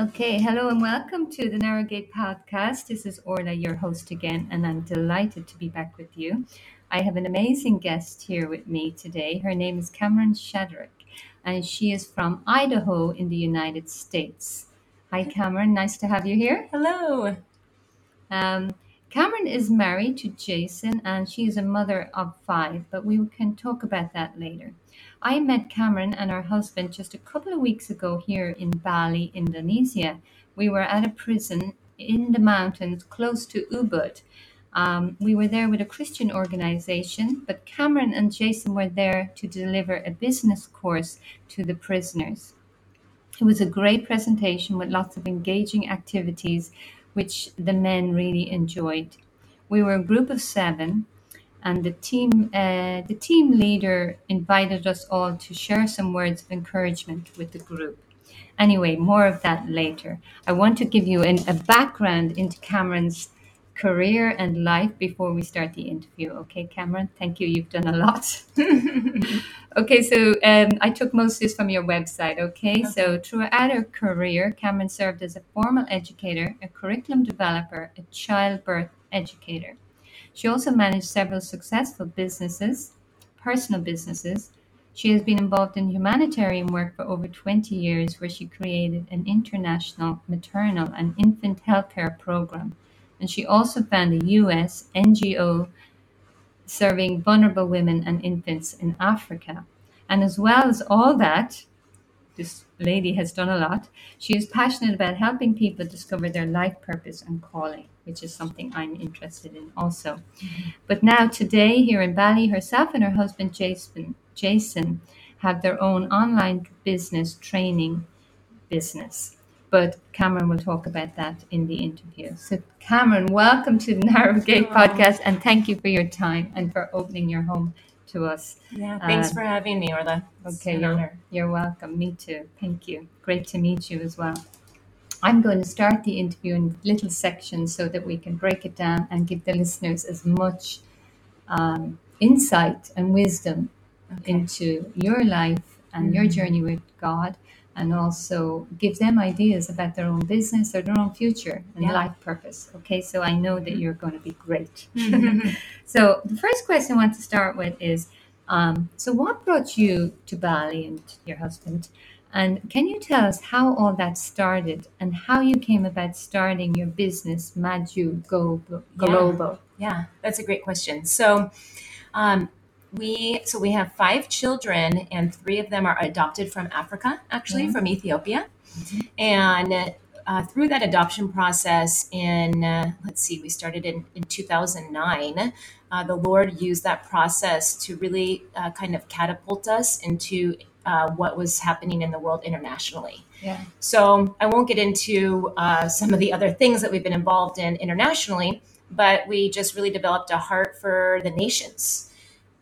Okay, hello and welcome to the Narrowgate podcast. This is Orla, your host again, and I'm delighted to be back with you. I have an amazing guest here with me today. Her name is Kameron Shadrick, and she is from Idaho in the United States. Hi, Kameron. Nice to have you here. Hello. Um, Kameron is married to Jason, and she is a mother of five, but we can talk about that later. I met Kameron and her husband just a couple of weeks ago here in Bali, Indonesia. We were at a prison in the mountains close to Ubud. Um, we were there with a Christian organization, but Kameron and Jason were there to deliver a business course to the prisoners. It was a great presentation with lots of engaging activities, which the men really enjoyed. We were a group of seven, and the team uh, the team leader invited us all to share some words of encouragement with the group. Anyway, more of that later. I want to give you an, a background into Kameron's career and life before we start the interview. Okay, Kameron, thank you. You've done a lot. okay, so um, I took most of this from your website. Okay, so throughout her career, Kameron served as a formal educator, a curriculum developer, a childbirth educator. She also managed several successful businesses, personal businesses. She has been involved in humanitarian work for over 20 years, where she created an international maternal and infant healthcare program. And she also founded a US NGO serving vulnerable women and infants in Africa. And as well as all that, this lady has done a lot. She is passionate about helping people discover their life purpose and calling, which is something I'm interested in also. But now, today, here in Bali, herself and her husband Jason, Jason have their own online business training business. But Kameron will talk about that in the interview. So, Kameron, welcome to the Narrowgate podcast, and thank you for your time and for opening your home to us. Yeah, thanks Um, for having me, Orla. It's Okay, you're, honor. you're welcome. Me too. Thank you. Great to meet you as well. I'm going to start the interview in little sections so that we can break it down and give the listeners as much um, insight and wisdom Okay. into your life and your Mhm. journey with God, and also give them ideas about their own business or their own future and Yeah. life purpose. Okay, so I know that you're going to be great. Mhm. So the first question I want to start with is, um, so what brought you to Bali and your husband? And can you tell us how all that started and how you came about starting your business, Maju Global? yeah, that's a great question. So, um, we so we have five children, and three of them are adopted from Africa, actually Yeah. from Ethiopia. Mhm. And uh, through that adoption process, in uh, let's see, we started in in 2009. Uh, the Lord used that process to really uh, kind of catapult us into uh, what was happening in the world internationally. Yeah. So I won't get into uh, some of the other things that we've been involved in internationally, but we just really developed a heart for the nations.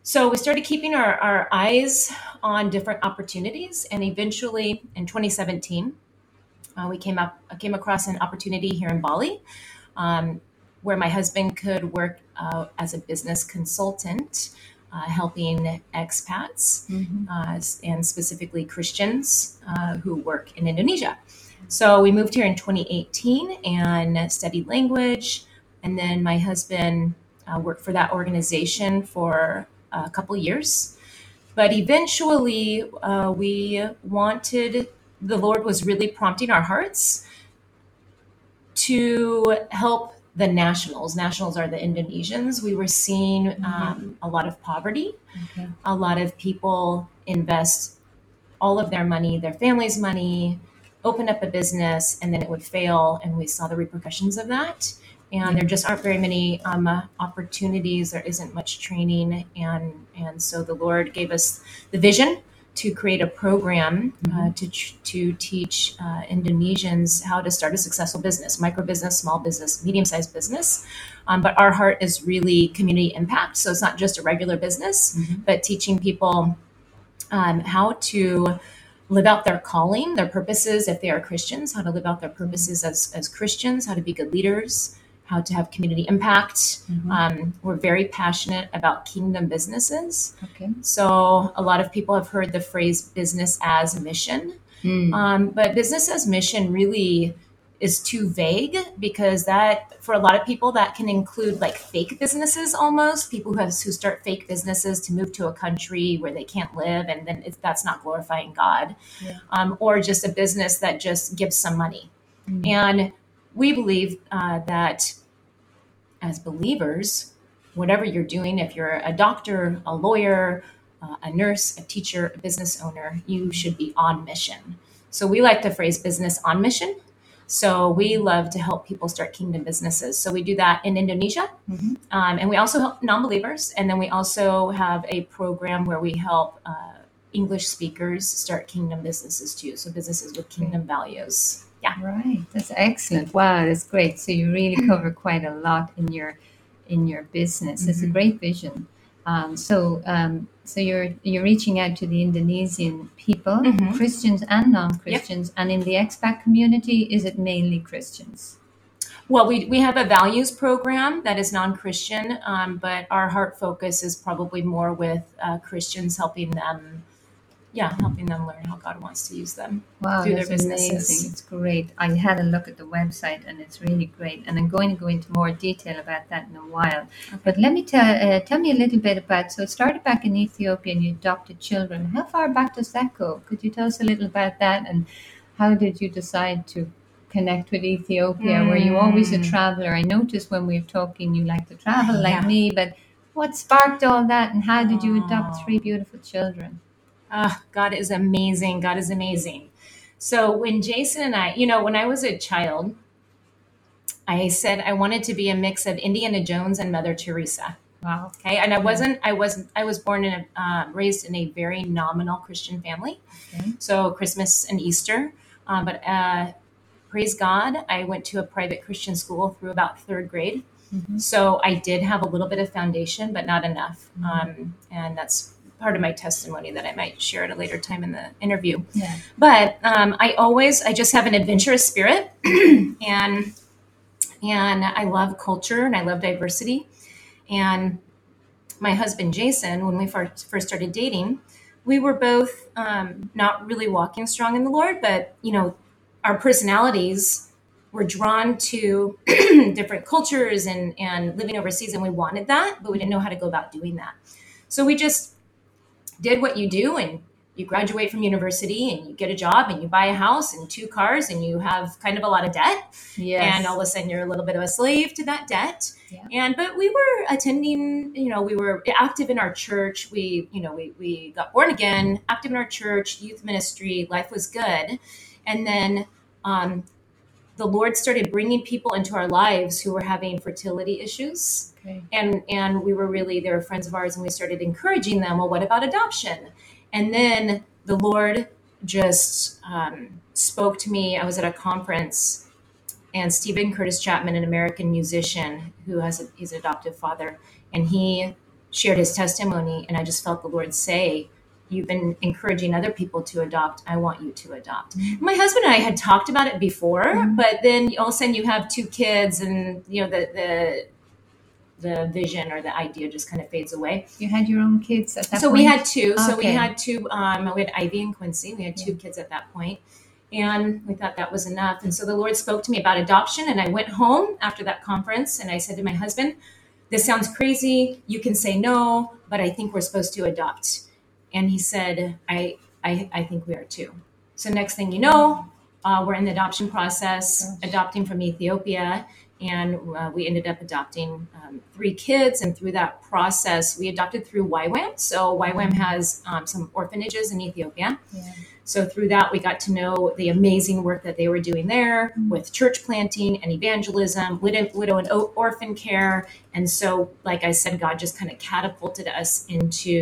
So we started keeping our, our eyes on different opportunities, and eventually in 2017, uh, we came up came across an opportunity here in Bali, um, where my husband could work uh, as a business consultant, uh, helping expats Mhm. uh, and specifically Christians uh, who work in Indonesia. So we moved here in 2018 and studied language. And then my husband uh, worked for that organization for a couple years. But eventually, uh, we wanted, the Lord was really prompting our hearts to help the nationals. Nationals are the Indonesians. We were seeing um, a lot of poverty Okay. a lot of people invest all of their money, their family's money, open up a business, and then it would fail. And we saw the repercussions of that. And there just aren't very many um, uh, opportunities. There isn't much training, and and so the Lord gave us the vision to create a program uh, to ch- to teach uh, Indonesians how to start a successful business, micro business, small business, medium sized business. Um, but our heart is really community impact, so it's not just a regular business, Mhm. but teaching people um, how to live out their calling, their purposes, if they are Christians, how to live out their purposes as, as Christians, how to be good leaders, how to have community impact. Mhm. Um, we're very passionate about kingdom businesses. Okay. So a lot of people have heard the phrase business as mission. Mm. Um, but business as mission really is too vague because that for a lot of people that can include like fake businesses almost people who have who start fake businesses to move to a country where they can't live and then that's not glorifying god Yeah. um, or just a business that just gives some money Mm. and we believe uh, that as believers, whatever you're doing, if you're a doctor, a lawyer, uh, a nurse, a teacher, a business owner, you should be on mission. So we like the phrase business on mission. So we love to help people start kingdom businesses. So we do that in Indonesia. Mhm. Um, and we also help non believers. And then we also have a program where we help uh, English speakers start kingdom businesses too. So businesses with kingdom values. Yeah. Right, that's excellent. Wow, that's great. So you really cover quite a lot in your in your business. It's a great vision. Um, so um, so you're you're reaching out to the Indonesian people, Mhm. Christians and non-Christians, and in the expat community, is it mainly Christians? Well, we, we have a values program that is non Christian, um, but our heart focus is probably more with uh, Christians helping them, yeah, helping them learn how God wants to use them. Wow, through their businesses. amazing. It's great. I had a look at the website and it's really great. And I'm going to go into more detail about that in a while. But let me tell uh, tell me a little bit about. So it started back in Ethiopia and you adopted children. How far back does that go? Could you tell us a little about that and how did you decide to connect with Ethiopia? Were you always a Mm. traveler? I noticed when we were talking you like to travel like Yeah. me, but what sparked all that and how did you adopt Oh. three beautiful children? Ah, God is amazing. God is amazing. So when Jason and I, you know, when I was a child, I said I wanted to be a mix of Indiana Jones and Mother Teresa. Wow. Okay, and I wasn't. I wasn't. I was born in a uh, raised in a very nominal Christian family. Okay. So Christmas and Easter, uh, but uh, praise God, I went to a private Christian school through about third grade. Mhm. So I did have a little bit of foundation, but not enough. Mhm. Um, and that's part of my testimony that I might share at a later time in the interview. Yeah. But um, I always, I just have an adventurous spirit, and and I love culture and I love diversity. And my husband Jason, when we first first started dating, we were both um, not really walking strong in the Lord, but you know, our personalities were drawn to different cultures and and living overseas, and we wanted that, but we didn't know how to go about doing that. So we just did what you do and you graduate from university and you get a job and you buy a house and two cars and you have kind of a lot of debt Yes. and all of a sudden you're a little bit of a slave to that debt Yeah. and but we were attending you know we were active in our church we you know we, we got born again active in our church youth ministry life was good and then um, the lord started bringing people into our lives who were having fertility issues. Okay. and and we were really they were friends of ours and we started encouraging them well what about adoption? And then the lord just um, spoke to me. I was at a conference and Steven Curtis Chapman an american musician who has a, he's an adoptive father and he shared his testimony and i just felt the lord say you've been encouraging other people to adopt i want you to adopt my husband and i had talked about it before Mhm. but then all of a sudden you have two kids and you know the the the vision or the idea just kind of fades away. You had your own kids at that so point? we had two. So we had two. Um, we had Ivy and Quincy. We had two kids at that point, and we thought that was enough. And so the Lord spoke to me about adoption, and I went home after that conference, and I said to my husband, "This sounds crazy. You can say no, but I think we're supposed to adopt." And he said, "I I, I think we are too." So next thing you know, uh, we're in the adoption process, Gosh. adopting from Ethiopia, and uh, we ended up adopting um, three kids. And through that process, we adopted through YWAM. So YWAM has um, some orphanages in Ethiopia. Yeah. So through that, we got to know the amazing work that they were doing there Mm. with church planting and evangelism, widow, widow and orphan care. And so, like I said, God just kind of catapulted us into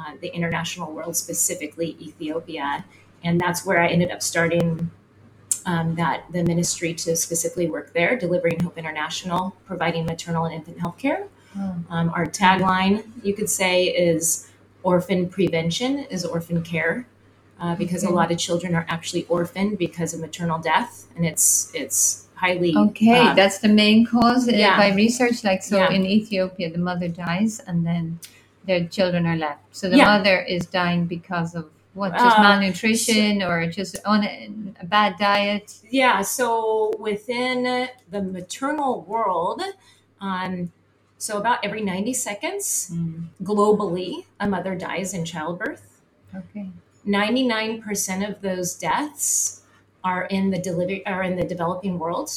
uh, the international world, specifically Ethiopia. And that's where I ended up starting um, that the ministry to specifically work there, delivering Hope International, providing maternal and infant health care. Oh, Um, our tagline, you could say, is orphan prevention is orphan care, uh, because a lot of children are actually orphaned because of maternal death, and it's it's highly Okay, um, that's the main cause yeah. by research. Like so, Yeah. in Ethiopia, the mother dies, and then their children are left. So the Yeah. mother is dying because of What, just Uh, malnutrition or just on a, a bad diet? Yeah, so within the maternal world, um, so about every 90 seconds globally, a mother dies in childbirth. Okay. 99% of those deaths are in the delivery are in the developing world.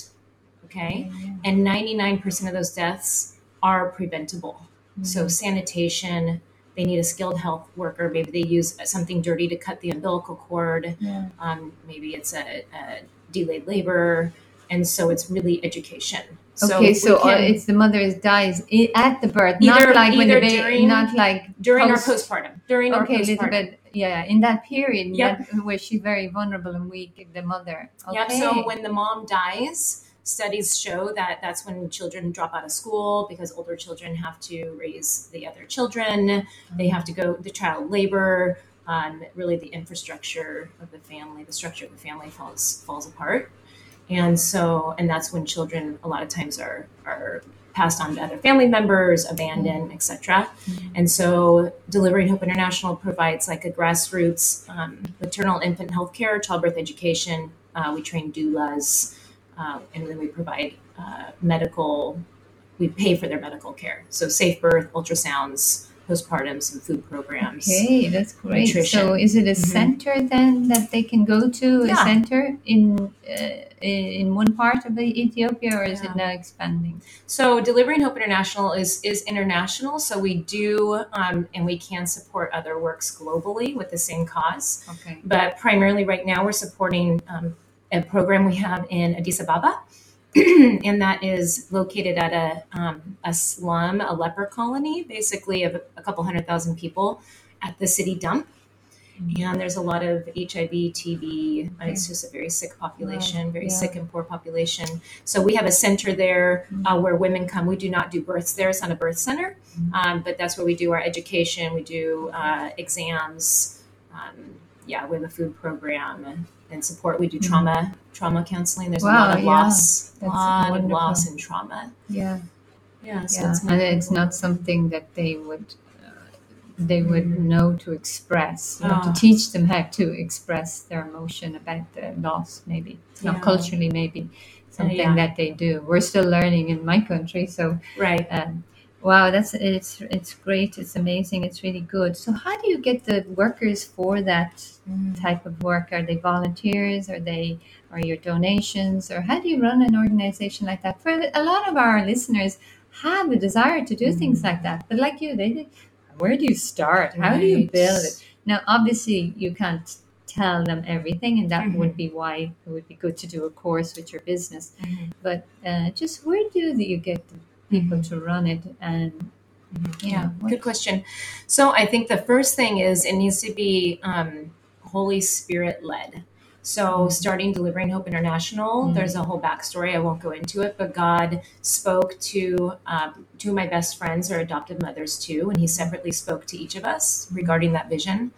Okay. And 99% of those deaths are preventable. So sanitation, they need a skilled health worker. Maybe they use something dirty to cut the umbilical cord. Yeah. Um, maybe it's a, a delayed labor. And so it's really education. Okay, we so uh, can- it's the mother dies at the birth, Either- not like when the baby, during- not like during post- our postpartum. During Okay, a postpartum. little bit, yeah, in that period, Yep. that, where she's very vulnerable and weak, the mother. Okay. Yep. So when the mom dies, studies show that that's when children drop out of school because older children have to raise the other children. They have to go the child labor. Um, really, the infrastructure of the family, the structure of the family falls falls apart, and so and that's when children a lot of times are are passed on to other family members, abandoned, etc. And so, Delivering Hope International provides like a grassroots um, maternal infant health care, childbirth education. Uh, we train doulas, uh, and then we provide uh, medical. We pay for their medical care, so safe birth, ultrasounds, postpartum, some food programs. Okay, that's great. Nutrition. So is it a Mhm. center then that they can go to? A center in uh, in one part of Ethiopia, or is it now expanding? So Delivering Hope International is is international. So we do, um, and we can support other works globally with the same cause. Okay. but primarily right now we're supporting um, a program we have in Addis Ababa, and that is located at a um, a slum, a leper colony, basically of a, couple hundred thousand people at the city dump. And there's a lot of HIV, TB. and It's just a very sick population, very yeah. sick and poor population. So we have a center there uh, where women come. We do not do births there. It's not a birth center, um, but that's where we do our education. We do uh, exams. Um, yeah, we have a food program and support. We do trauma trauma counseling. There's a lot of yeah. loss, That's lot of loss and trauma. Yeah. Yeah, so yeah. it's and it's not something that they would uh, they would Mhm. know to express. You have Ah. to teach them how to express their emotion about the loss. Maybe it's not culturally maybe something yeah. that they do. We're still learning in my country, so right. um, wow, that's it's it's great. It's amazing. It's really good. So how do you get the workers for that type of work? Are they volunteers? Are they are your donations? Or how do you run an organization like that? For a lot of our listeners have a desire to do things like that, but like you, they where do you start? How do you build it? Now, obviously, you can't tell them everything, and that Mhm. would be why it would be good to do a course with your business. Mhm. But uh, just where do you get the people to run it? And Yeah, good question. So I think the first thing is it needs to be um, Holy Spirit led. So starting Delivering Hope International, Mhm. there's a whole backstory. I won't go into it, but God spoke to um, two of my best friends or adopted mothers too, and He separately spoke to each of us regarding that vision.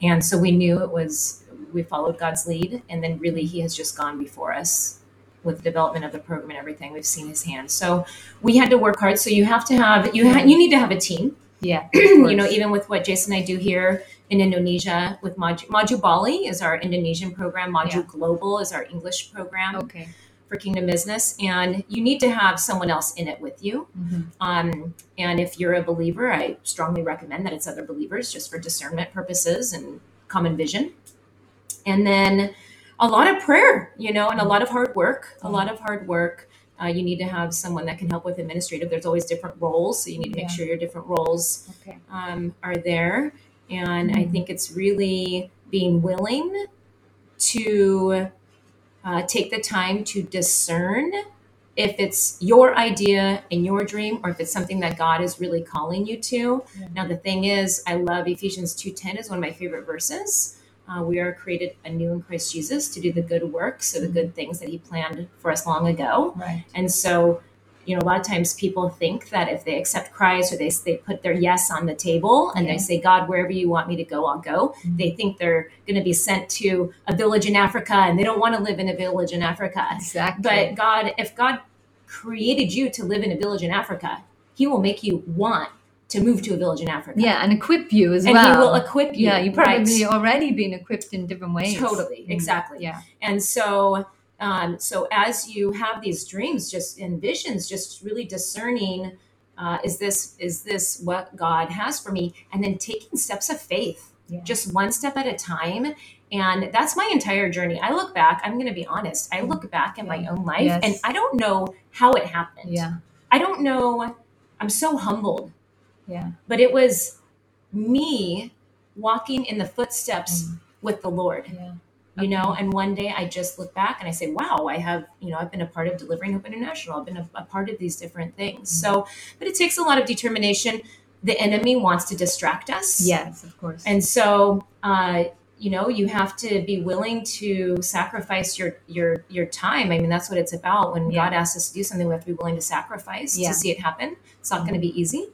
And so we knew it was we followed God's lead, and then really He has just gone before us with the development of the program and everything. We've seen His hand. So we had to work hard. So you have to have you ha- you need to have a team yeah, you know, even with what Jason and I do here in Indonesia with Maju, Maju Bali is our Indonesian program. Maju Yeah. Global is our English program okay. for Kingdom Business. And you need to have someone else in it with you. Mhm. Um, and if you're a believer, I strongly recommend that it's other believers just for discernment purposes and common vision. And then a lot of prayer, you know, and a lot of hard work, a lot of hard work. Uh, you need to have someone that can help with administrative. There's always different roles, so you need to make Yeah. sure your different roles Okay. um, are there. And I Mhm. think it's really being willing to uh, take the time to discern if it's your idea and your dream or if it's something that God is really calling you to. Yeah. Now the thing is, I love Ephesians 2:10 is one of my favorite verses. Uh, we are created anew in Christ Jesus to do the good works, so the good things that He planned for us long ago. Right. And so, you know, a lot of times people think that if they accept Christ or they, they put their yes on the table and Yeah. they say, God, wherever you want me to go, I'll go, Mhm. they think they're going to be sent to a village in Africa and they don't want to live in a village in Africa. Exactly. But God, if God created you to live in a village in Africa, He will make you want to move to a village in Africa. Yeah, and equip you as and well. And he will equip you. yeah, you probably right? already been equipped in different ways. Totally, Mm, exactly. Yeah. And so, um, so as you have these dreams, just and visions, just really discerning, uh, is this is this what God has for me, and then taking steps of faith, Yeah. just one step at a time. And that's my entire journey. I look back. I'm going to be honest. I look back in my own life, Yes. and I don't know how it happened. Yeah. I don't know. I'm so humbled, Yeah. but it was me walking in the footsteps Mm. with the Lord Yeah. you know and one day i just look back and i say wow i have you know i've been a part of delivering hope international i've been a, a part of these different things so but it takes a lot of determination the enemy wants to distract us Yes, of course. and so uh you know you have to be willing to sacrifice your your your time i mean that's what it's about when Yeah. god asks us to do something we have to be willing to sacrifice Yeah. to see it happen it's not going to be easy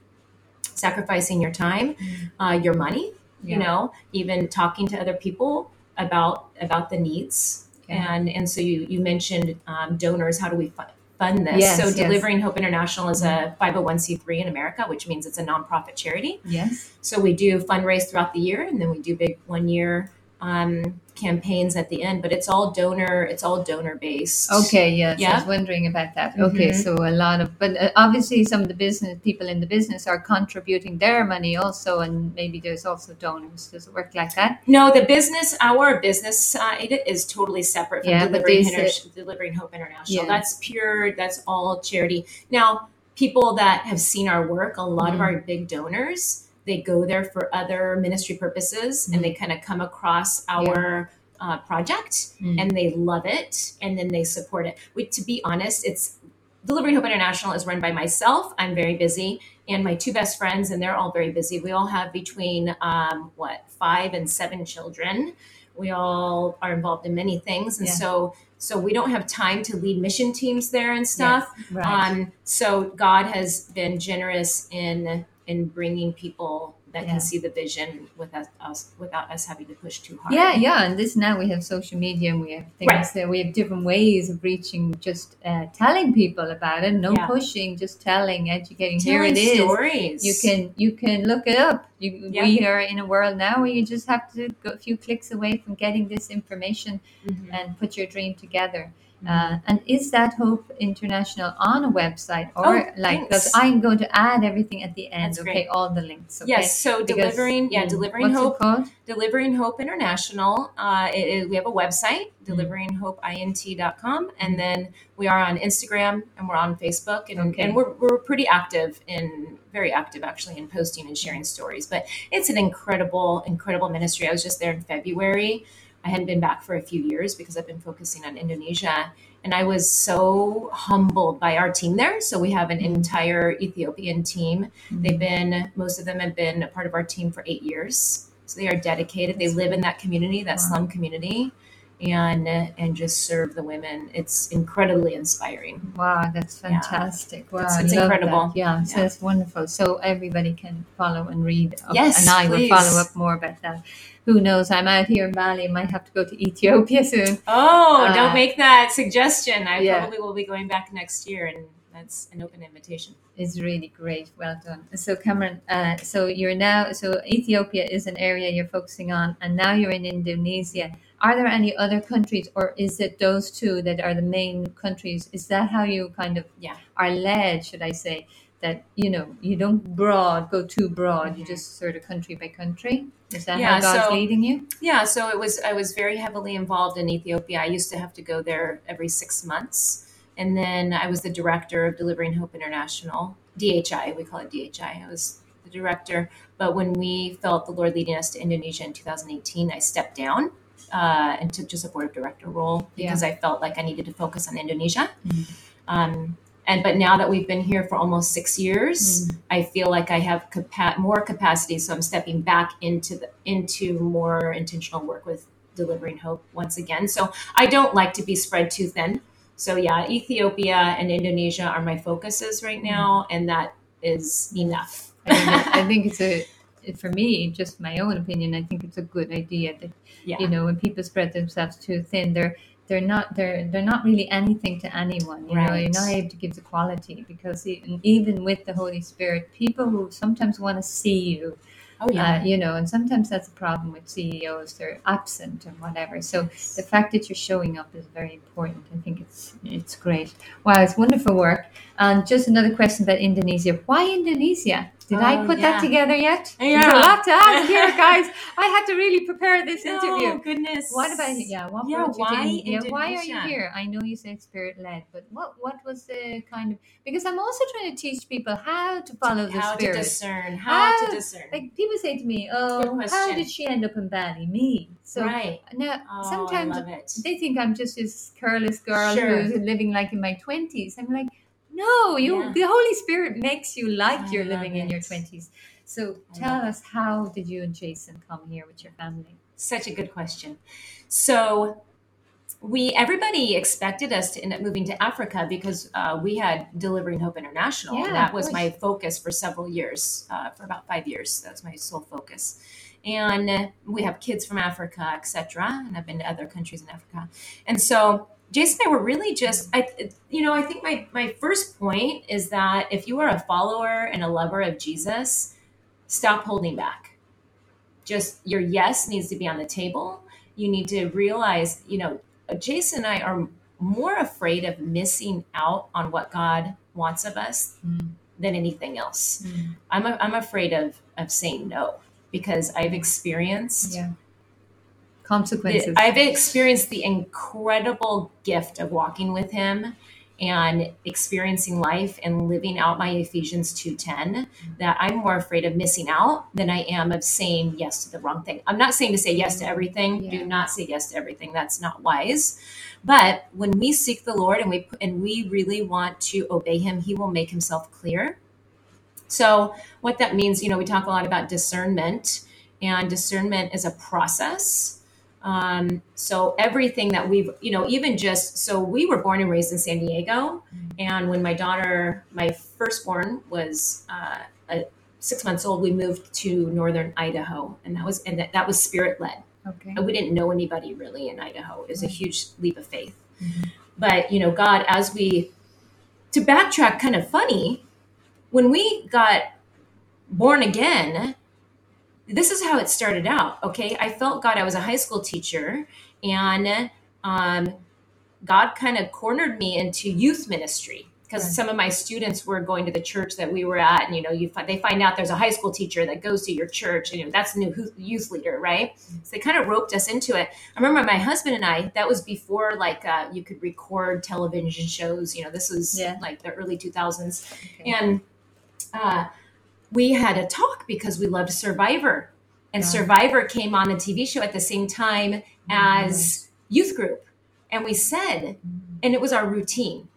sacrificing your time Mm. uh, your money Yeah. you know even talking to other people about about the needs Okay. and and so you you mentioned um, donors how do we fu- fund this Yes, so yes. delivering hope international is a 501c3 in america which means it's a nonprofit charity yes. so we do fundraise throughout the year and then we do big one year um, campaigns at the end but it's all donor it's all donor based Okay, yes, I Yeah. was wondering about that. Okay, Mhm. so a lot of, but uh, obviously some of the business people in the business are contributing their money also, and maybe there's also donors. Does it work like that? no the business our business side is totally separate from Yeah, delivering, Inter- delivering hope international Yeah. that's pure that's all charity now people that have seen our work a lot of Mhm. our big donors they go there for other ministry purposes and they kind of come across our uh, project Mm. and they love it and then they support it. We, to be honest it's delivering hope international is run by myself. I'm very busy and my two best friends and they're all very busy. We all have between um, what five and seven children. We all are involved in many things and Yeah. so so we don't have time to lead mission teams there and stuff. Yes, right. um, so God has been generous in in bringing people that Yeah. can see the vision without us without us having to push too hard. yeah, yeah, and this now we have social media and we have things Right. that we have different ways of reaching, just uh, telling people about it, no Yeah. pushing, just telling, educating. Here Telling it is. stories. You can you can look it up. You, Yeah. We are in a world now where you just have to go a few clicks away from getting this information Mhm. and put your dream together. Uh, and is that Hope International on a website or Oh, like? Because. I'm going to add everything at the end. That's okay, great. all the links. Okay? Yes, so Because- delivering, yeah, Mm, delivering hope, delivering hope international. Uh, it, it- we have a website, Mm. deliveringhopeint.com, and then we are on Instagram and we're on Facebook, and, Okay. and we're, we're pretty active in very active actually in posting and sharing stories. But it's an incredible, incredible ministry. I was just there in February. I hadn't been back for a few years because I've been focusing on Indonesia. And I was so humbled by our team there. So we have an entire Ethiopian team. Mm. They've been, most of them have been a part of our team for eight years. So they are dedicated. They live in that community, that Wow. slum community, and and just serve the women. It's incredibly inspiring. Wow, that's Yeah. fantastic! Wow, It's- it's incredible. that. Yeah, so Yeah. it's wonderful. So everybody can follow and read. Yes, and I will follow up more about that. Who knows? I'm out here in Bali. Might have to go to Ethiopia soon. Oh, Uh, don't make that suggestion. I yeah. probably will be going back next year, and that's an open invitation. It's really great. Well done. So Kameron, uh, so you're now so Ethiopia is an area you're focusing on, and now you're in Indonesia. Are there any other countries, or is it those two that are the main countries? Is that how you kind of Yeah. are led? Should I say that you know you don't broad go too broad. You just sort of country by country. Is that Yeah, how God's so- leading you? Yeah, so it was. I was very heavily involved in Ethiopia. I used to have to go there every six months, and then I was the director of Delivering Hope International, DHI. We call it DHI. I was the director. But when we felt the Lord leading us to Indonesia in 2018, I stepped down uh, and took just a board of director role because I felt like I needed to focus on Indonesia. Mhm. Um, and but now that we've been here for almost six years, mm. I feel like I have capa- more capacity. So I'm stepping back into the into more intentional work with delivering hope once again. So I don't like to be spread too thin. So yeah, Ethiopia and Indonesia are my focuses right mm. now, and that is enough. I think, I think it's a for me, just my own opinion. I think it's a good idea that Yeah. you know when people spread themselves too thin, they're they're not they're they're not really anything to anyone. You know, you're not able to give the quality because even, even with the Holy Spirit, people who sometimes want to see you, Oh yeah. uh, you know, and sometimes that's a problem with CEOs. They're absent and whatever. So the fact that you're showing up is very important. I think it's it's great. Wow, it's wonderful work. And just another question about Indonesia. Why Indonesia? Did I Oh, put yeah. that together yet? There's Yeah. a lot to ask here, guys. I had to really prepare this interview. Oh goodness. What about yeah? What Yeah, brought you why to India? Why are you here? I know you said spirit led, but what what was the kind of because I'm also trying to teach people how to follow the How to discern? How How- to discern? Like people say to me, "Oh, how did she end up in Bali?" Me. So right. now Oh, sometimes I love it. they think I'm just this careless girl Sure. who's living like in my twenties. I'm like, no, you. Yeah. The Holy Spirit makes you like I you're living in your twenties. So I tell us, how did you and Jason come here with your family? Such a good question. So we everybody expected us to end up moving to Africa because uh, we had Delivering Hope International. Yeah, and that was my focus for several years, uh, for about five years. That's my sole focus. And we have kids from Africa, etc. And I've been to other countries in Africa. And so Jason and I were really just, I, you know, I think my my first point is that if you are a follower and a lover of Jesus, stop holding back. Just your yes needs to be on the table. You need to realize, you know, Jason and I are more afraid of missing out on what God wants of us mm. than anything else. Mm. I'm, a, I'm afraid of, of saying no because I've experienced Yeah. Consequences. I've experienced the incredible gift of walking with him and experiencing life and living out my Ephesians 2:10 that I'm more afraid of missing out than I am of saying yes to the wrong thing. I'm not saying to say yes to everything. Yeah. Do not say yes to everything. That's not wise. But when we seek the Lord and we and we really want to obey him, he will make himself clear. So what that means, you know, we talk a lot about discernment and discernment is a process. Um, so everything that we've, you know, even just so we were born and raised in San Diego, and when my daughter, my firstborn, was uh, a, six months old, we moved to northern Idaho, and that was and that, that was spirit led. okay. We didn't know anybody really in Idaho. It was a huge leap of faith. Mhm. But you know, God, as we to backtrack, kind of funny, when we got born again, this is how it started out. Okay, I felt God. I was a high school teacher, and um, God kind of cornered me into youth ministry because Right. some of my students were going to the church that we were at, and you know, you fi- they find out there's a high school teacher that goes to your church, and you know, that's the new youth leader, right? So they kind of roped us into it. I remember my husband and I. That was before like uh, you could record television shows. You know, this was Yeah. like the early 2000s, okay. and uh, we had a talk because we loved Survivor, and Yeah. Survivor came on the TV show at the same time as youth group, and we said, and it was our routine.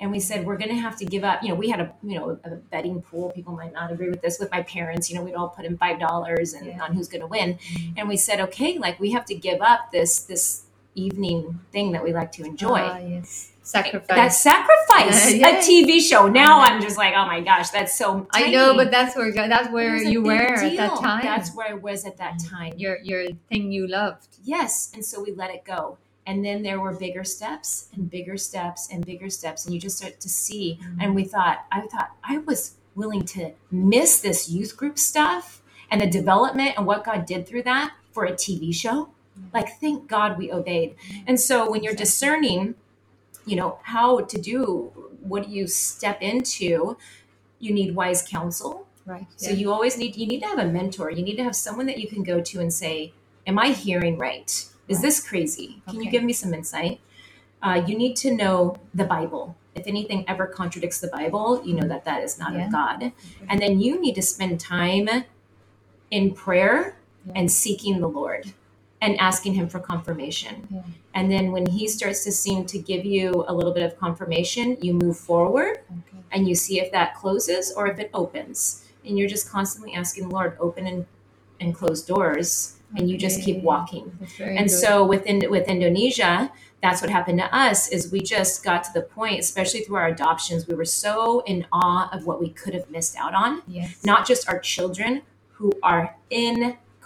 And we said we're going to have to give up. You know, we had a you know a betting pool. People might not agree with this. With my parents, you know, we'd all put in five dollars and Yeah. on who's going to win. And we said, okay, like we have to give up this this evening thing that we like to enjoy. Ah, yes. Sacrifice. that sacrifice Yeah, yeah. a TV show. Now. I'm just like, oh my gosh, that's so. I know, but that's where that's where you were at that time. That's where I was at that time. your your thing you loved. Yes, and so we let it go. And then there were bigger steps and bigger steps and bigger steps, and you just start to see. Mm-hmm. And we thought, I thought I was willing to miss this youth group stuff and the development and what God did through that for a TV show. Mm-hmm. Like, thank God we obeyed. Mm-hmm. And so when you're discerning, you know, how to do, what do you step into? You need wise counsel. Right. So you always need you need to have a mentor. You need to have someone that you can go to and say, "Am I hearing right? Is Right. this crazy? Can you give me some insight?" Uh, you need to know the Bible. If anything ever contradicts the Bible, you know that that is not Yeah. of God. And then you need to spend time in prayer Yeah. and seeking the Lord and asking Him for confirmation. Yeah. And then when He starts to seem to give you a little bit of confirmation, you move forward Okay. and you see if that closes or if it opens. And you're just constantly asking the Lord, open and, and close doors, and you just keep walking. And good. so within with Indonesia, that's what happened to us is we just got to the point, especially through our adoptions, we were so in awe of what we could have missed out on. yes. Not just our children who are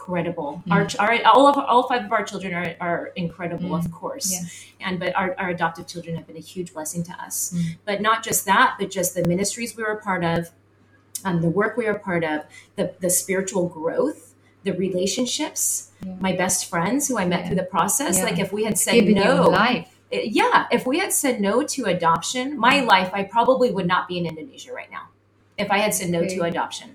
incredible. Yeah. Our, our all of all five of our children are, are incredible, Mm. of course. Yes. And but our, our adoptive children have been a huge blessing to us. Mm. But not just that, but just the ministries we were a part of, um, the work we were a part of, the the spiritual growth, the relationships. Yeah. My best friends who I met Yeah. through the process. Yeah. Like if we had said Giving no, life. yeah, if we had said no to adoption, my life, I probably would not be in Indonesia right now. If I had said no to adoption,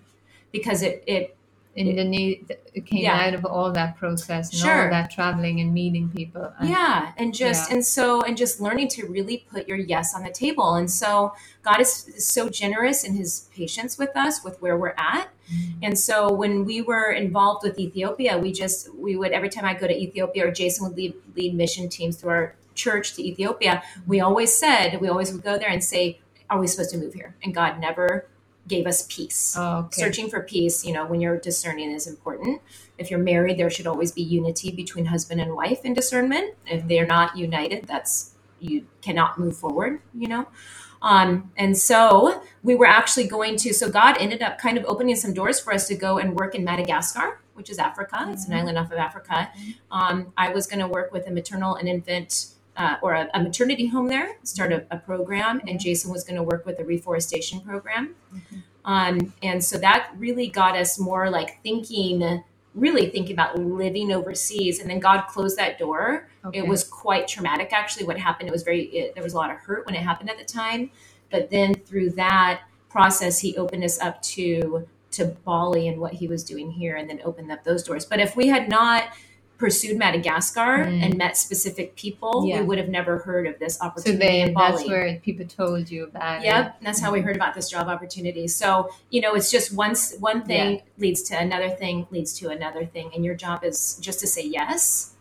because it, it And the need it came Yeah. out of all that process and Sure. all that traveling and meeting people. And yeah, and just Yeah. and so and just learning to really put your yes on the table. And so God is, is so generous in His patience with us, with where we're at. Mm. And so when we were involved with Ethiopia, we just we would every time I go to Ethiopia or Jason would lead lead mission teams through our church to Ethiopia, we always said we always would go there and say, "Are we supposed to move here?" And God never gave us peace. Oh, okay. Searching for peace, you know, when you're discerning is important. If you're married, there should always be unity between husband and wife in discernment. If they're not united, that's you cannot move forward, you know. Um, and so we were actually going to. So God ended up kind of opening some doors for us to go and work in Madagascar, which is Africa. It's an Mhm. island off of Africa. Um, I was going to work with a maternal and infant. Uh, or a, a maternity home there, start a, a program, and Jason was going to work with a reforestation program. Mhm. Um, and so that really got us more like thinking, really thinking about living overseas. And then God closed that door. Okay. It was quite traumatic, actually. What happened? It was very. It, there was a lot of hurt when it happened at the time, but then through that process, He opened us up to to Bali and what He was doing here, and then opened up those doors. But if we had not pursued Madagascar Mm. and met specific people, Yeah. we would have never heard of this so opportunity they, in Bali. that's where people told you about it. Yep, and that's how we heard about this job opportunity. So you know, it's just once one thing leads to another thing leads to another thing, and your job is just to say yes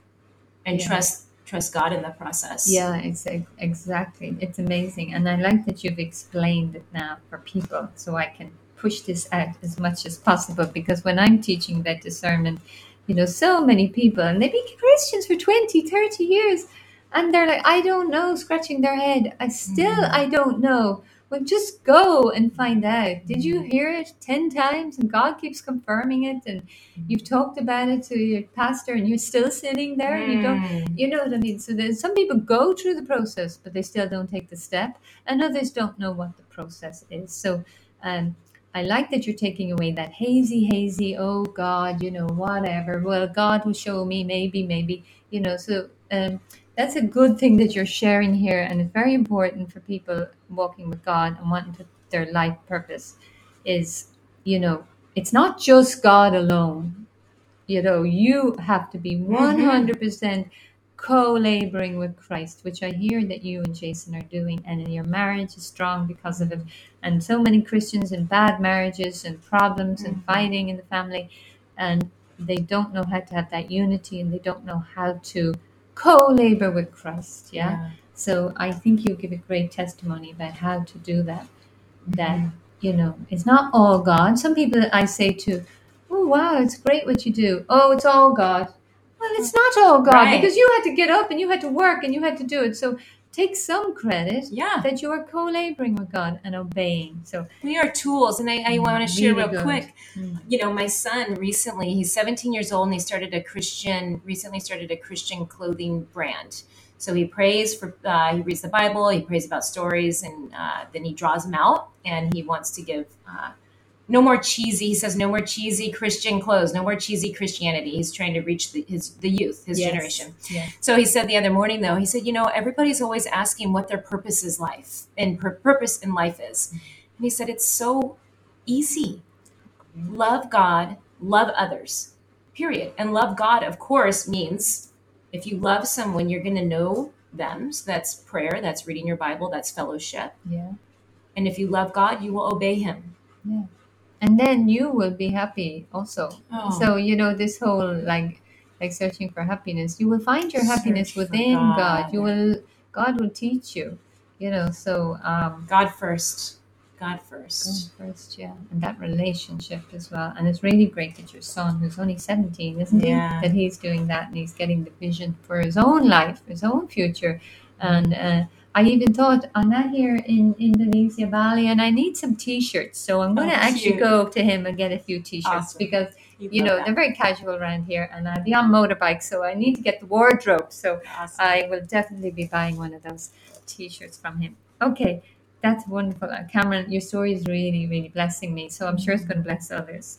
and Yeah. trust trust God in the process. Yeah, it's exactly. It's amazing, and I like that you've explained it now for people, so I can push this out as much as possible. Because when I'm teaching that discernment, you know, so many people, and they've been Christians for 20, 30 years, and they're like, I don't know, scratching their head. I still, Mhm. I don't know. Well, just go and find out. Did you hear it 10 times and God keeps confirming it? And you've talked about it to your pastor and you're still sitting there and you don't Mm. you know what I mean? So there's some people go through the process, but they still don't take the step, and others don't know what the process is. So um, I like that you're taking away that hazy, hazy, oh God, you know, whatever. Well, God will show me, maybe, maybe, you know. So um, that's a good thing that you're sharing here, and it's very important for people walking with God and wanting to, their life purpose is, you know, it's not just God alone. You know, you have to be 100% co laboring with Christ, which I hear that you and Jason are doing, and your marriage is strong because of it. And so many Christians in bad marriages and problems and Mhm. fighting in the family, and they don't know how to have that unity and they don't know how to co labor with Christ. Yeah? So I think you give a great testimony about how to do that. That, Mhm. you know, it's not all God. Some people I say to, oh, wow, it's great what you do. Oh, it's all God. Well, it's not all God Right. because you had to get up and you had to work and you had to do it. So take some credit Yeah, that you are co laboring with God and obeying. So, we are tools, and I, I want to share real good. quick. mm, You know, my son recently, he's 17 years old, and he started a Christian. Recently, started a Christian clothing brand. So he prays for, uh, he reads the Bible, he prays about stories, and uh, then he draws them out, and he wants to give. Uh, no more cheesy. He says no more cheesy Christian clothes, no more cheesy Christianity. He's trying to reach the, his the youth, his Yes. generation. yeah. So he said the other morning, though, he said, you know, everybody's always asking what their purpose is life and pur- purpose in life is. And he said, it's so easy. Love God, love others, period. And love God, of course, means if you love someone, you're going to know them. So that's prayer, that's reading your Bible, that's fellowship. Yeah. And if you love God, you will obey him. And then you will be happy also. Oh. So, you know, this whole like, like searching for happiness, you will find your Search happiness within God. God. You will, God will teach you, you know, so, um, God first. God God first. first, yeah, and that relationship as well. And it's really great that your son, who's only 17, isn't Yeah. he? That he's doing that and he's getting the vision for his own life, his own future. And uh, I even thought, I'm not here in Indonesia, Bali, and I need some t shirts. So I'm going to Oh, actually go to him and get a few t shirts Awesome. because you know, that. they're very casual around here, and I'll be on motorbike, so I need to get the wardrobe. So Awesome. I will definitely be buying one of those T-shirts from him. Okay, that's wonderful, Uh, Kameron. Your story is really, really blessing me. So I'm sure it's going to bless others.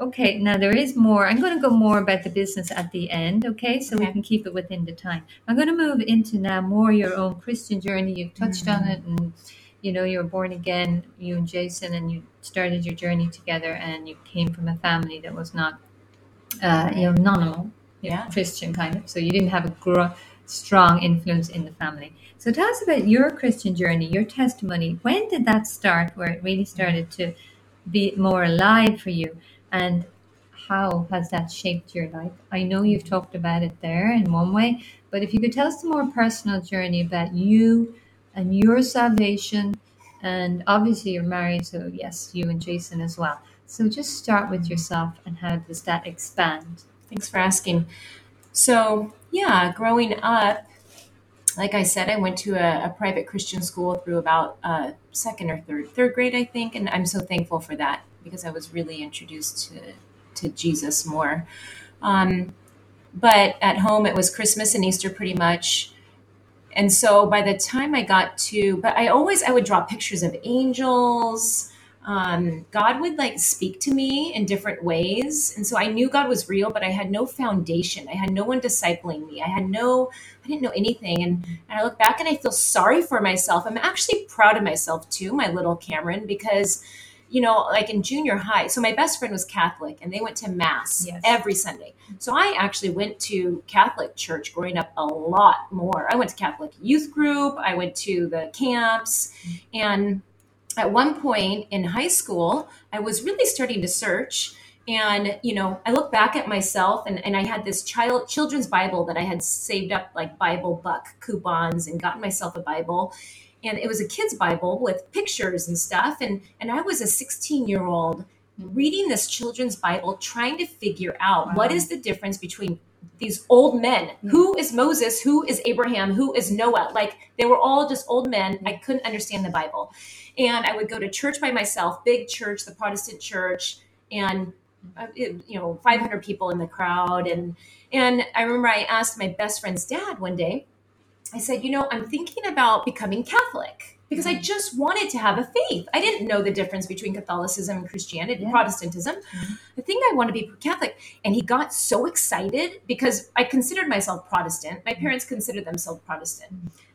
Okay, now there is more. I'm going to go more about the business at the end. Okay, so we can keep it within the time. I'm going to move into now more your own Christian journey. You've touched on it, and you know you were born again, you and Jason, and you started your journey together, and you came from a family that was not, uh, you know, nominal, you know, Yeah. Christian kind of. So you didn't have a gr- strong influence in the family. So tell us about your Christian journey, your testimony. When did that start? Where it really started to be more alive for you, and how has that shaped your life? I know you've talked about it there in one way, but if you could tell us the more personal journey about you and your salvation, and obviously you're married, so yes, you and Jason as well. So just start with yourself and how does that expand? Thanks for asking. So, yeah, growing up, like I said, I went to a, a private Christian school through about uh, second or third, third grade, I think, and I'm so thankful for that because I was really introduced to to Jesus more. Um, but at home, it was Christmas and Easter pretty much, and so by the time I got to, but I always I would draw pictures of angels. Um, God would like speak to me in different ways, and so I knew God was real, but I had no foundation. I had no one discipling me. I had no, I didn't know anything, and, and I look back and I feel sorry for myself. I'm actually proud of myself too, my little Kameron, because you know, like in junior high. So my best friend was Catholic, and they went to mass Yes. every Sunday. So I actually went to Catholic church growing up a lot more. I went to Catholic youth group, I went to the camps, and at one point in high school, I was really starting to search. And you know, I look back at myself, and, and I had this child children's Bible that I had saved up like Bible buck coupons and gotten myself a Bible, and it was a kid's Bible with pictures and stuff. And and I was a 16 year old reading this children's Bible, trying to figure out Wow. what is the difference between these old men. Who is Moses? Who is Abraham? Who is Noah? Like they were all just old men. I couldn't understand the Bible. And I would go to church by myself, big church, the Protestant church, and uh, it- you know, 500 people in the crowd. And and I remember I asked my best friend's dad one day. I said, you know, I'm thinking about becoming Catholic because I mm-hmm. just wanted to have a faith. I didn't know the difference between Catholicism and Christianity, Yeah. Protestantism. Mm-hmm. I think I want to be Catholic. And he got so excited because I considered myself Protestant. My mm-hmm. parents considered themselves Protestant.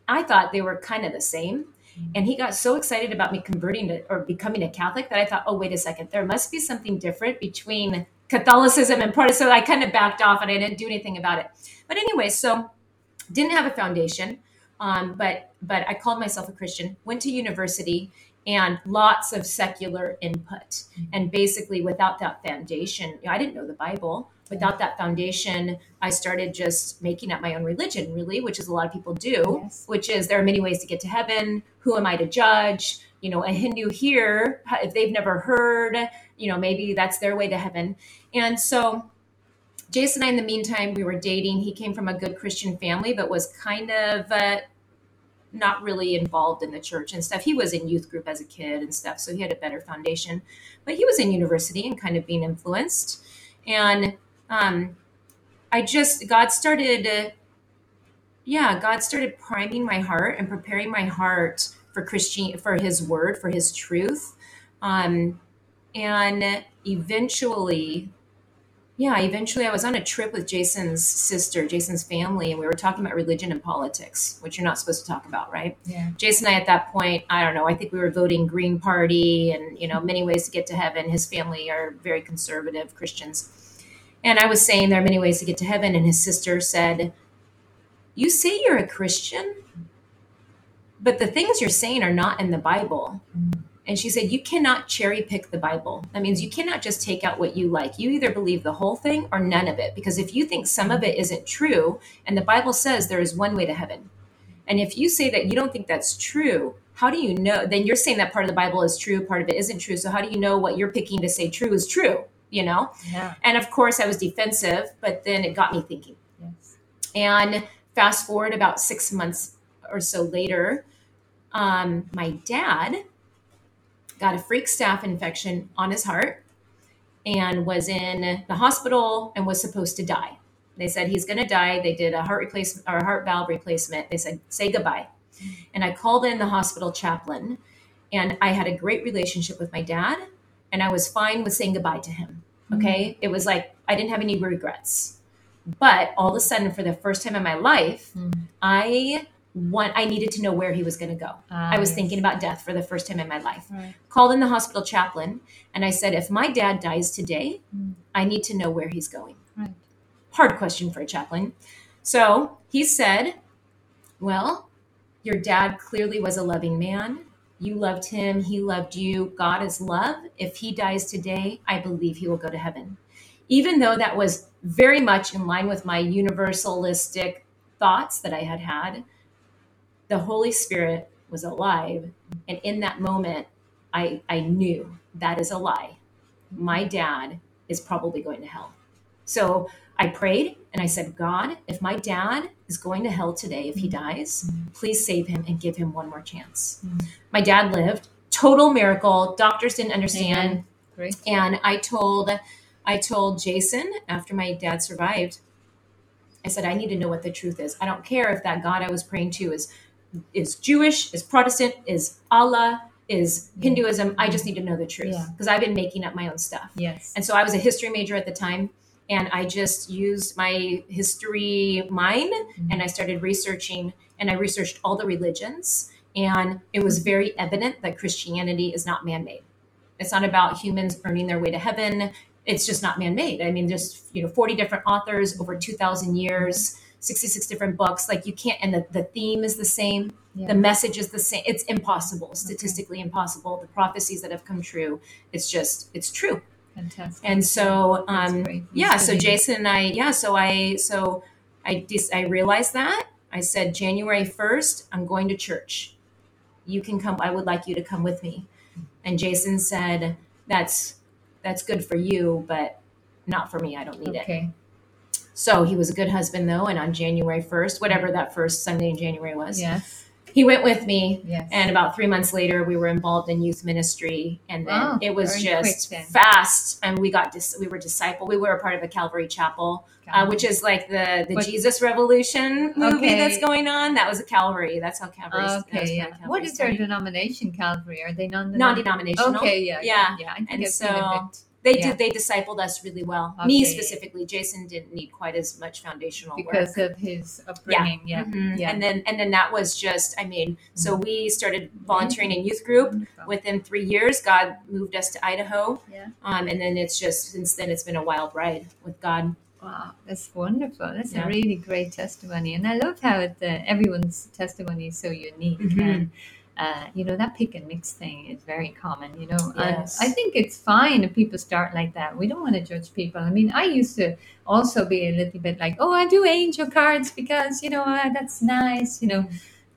I thought they were kind of the same. And he got so excited about me converting to or becoming a Catholic that I thought, oh, wait a second, there must be something different between Catholicism and Protestant. So I kind of backed off and I didn't do anything about it. But anyway, so didn't have a foundation, um, but but I called myself a Christian. Went to university and lots of secular input, and basically without that foundation, you know, I didn't know the Bible. Without that foundation, I started just making up my own religion, really, which is a lot of people do. Yes. Which is there are many ways to get to heaven. Who am I to judge? You know, a Hindu here, if they've never heard, you know, maybe that's their way to heaven. And so Jason and I, in the meantime, we were dating. He came from a good Christian family, but was kind of uh, not really involved in the church and stuff. He was in youth group as a kid and stuff, so he had a better foundation. But he was in university and kind of being influenced. And um, I just, God started, uh, yeah, God started priming my heart and preparing my heart for Christian, for His Word, for His truth. Um, and eventually, yeah, eventually I was on a trip with Jason's sister, Jason's family, and we were talking about religion and politics, which you're not supposed to talk about, right? Yeah. Jason and I at that point, I don't know, I think we were voting Green Party and, you know, many ways to get to heaven. His family are very conservative Christians. And I was saying there are many ways to get to heaven, and his sister said, You say you're a Christian, but the things you're saying are not in the Bible. Mm. And she said, You cannot cherry pick the Bible. That means you cannot just take out what you like. You either believe the whole thing or none of it. Because if you think some of it isn't true, and the Bible says there is one way to heaven, and if you say that you don't think that's true, how do you know? Then you're saying that part of the Bible is true, part of it isn't true. So how do you know what you're picking to say true is true? You know? Yeah. And of course, I was defensive, but then it got me thinking. Yes. And fast forward about six months or so later, um, my dad got a freak staph infection on his heart. and was in the hospital and was supposed to die. They said he's going to die. They did a heart replacement or a heart valve replacement. They said say goodbye. And I called in the hospital chaplain and I had a great relationship with my dad and I was fine with saying goodbye to him. Okay? Mm-hmm. It was like I didn't have any regrets. But all of a sudden for the first time in my life, mm-hmm. I want I needed to know where he was going to go. Uh, I was thinking about death for the first time in my life. Right. Called in the hospital chaplain and I said if my dad dies today, mm. I need to know where he's going. Right. Hard question for a chaplain. So, he said, "Well, your dad clearly was a loving man. You loved him, he loved you. God is love. If he dies today, I believe he will go to heaven." Even though that was very much in line with my universalistic thoughts that I had had, the Holy Spirit was alive. And in that moment, I, I knew that is a lie. My dad is probably going to hell. So I prayed and I said, God, if my dad is going to hell today, if he mm-hmm. dies, please save him and give him one more chance. Mm-hmm. My dad lived, total miracle. Doctors didn't understand. And I told I told Jason after my dad survived, I said, I need to know what the truth is. I don't care if that God I was praying to is is Jewish, is Protestant, is Allah, is Hinduism. I just need to know the truth because yeah. I've been making up my own stuff. Yes. And so I was a history major at the time and I just used my history mind mm-hmm. and I started researching and I researched all the religions and it was very evident that Christianity is not man-made. It's not about humans earning their way to heaven. It's just not man-made. I mean, just you know, 40 different authors over 2,000 years 66 different books like you can't and the, the theme is the same. Yeah. the message is the same it's impossible statistically okay. impossible. The prophecies that have come true it's just it's true. Fantastic. And so um yeah so jason and i yeah so i so i just i realized that. I said january 1st i'm going to church. You can come i would like you to come with me. And jason said that's that's good for you but not for me i don't need it. okay. it so he was a good husband, though. And on January 1st, whatever that first Sunday in January was, yes. he went with me. Yes. And about three months later, we were involved in youth ministry. And then oh, it was just fast. And we got, dis- we were disciple. We were a part of a Calvary Chapel, uh, which is like the, the Jesus Revolution movie okay. that's going on. That was a Calvary. That's how Calvary. Okay, yeah. Calvary what is their denomination, Calvary? Are they non non-denominational? Okay, yeah, yeah, yeah. I think and so they yeah. did they discipled us really well okay. me specifically jason didn't need quite as much foundational work. because work. of his upbringing yeah. Yeah. Mm-hmm. yeah. and then and then that was just i mean mm-hmm. so we started volunteering in youth group wonderful. within three years god moved us to idaho yeah. um, and then it's just since then it's been a wild ride with god Wow, that's wonderful. That's yeah. a really great testimony, and I love how it, uh, everyone's testimony is so unique. Mm-hmm. And uh, you know that pick and mix thing is very common you know yes. and i think it's fine if people start like that. We don't want to judge people. I mean i used to also be a little bit like oh i do angel cards because you know uh, that's nice you know.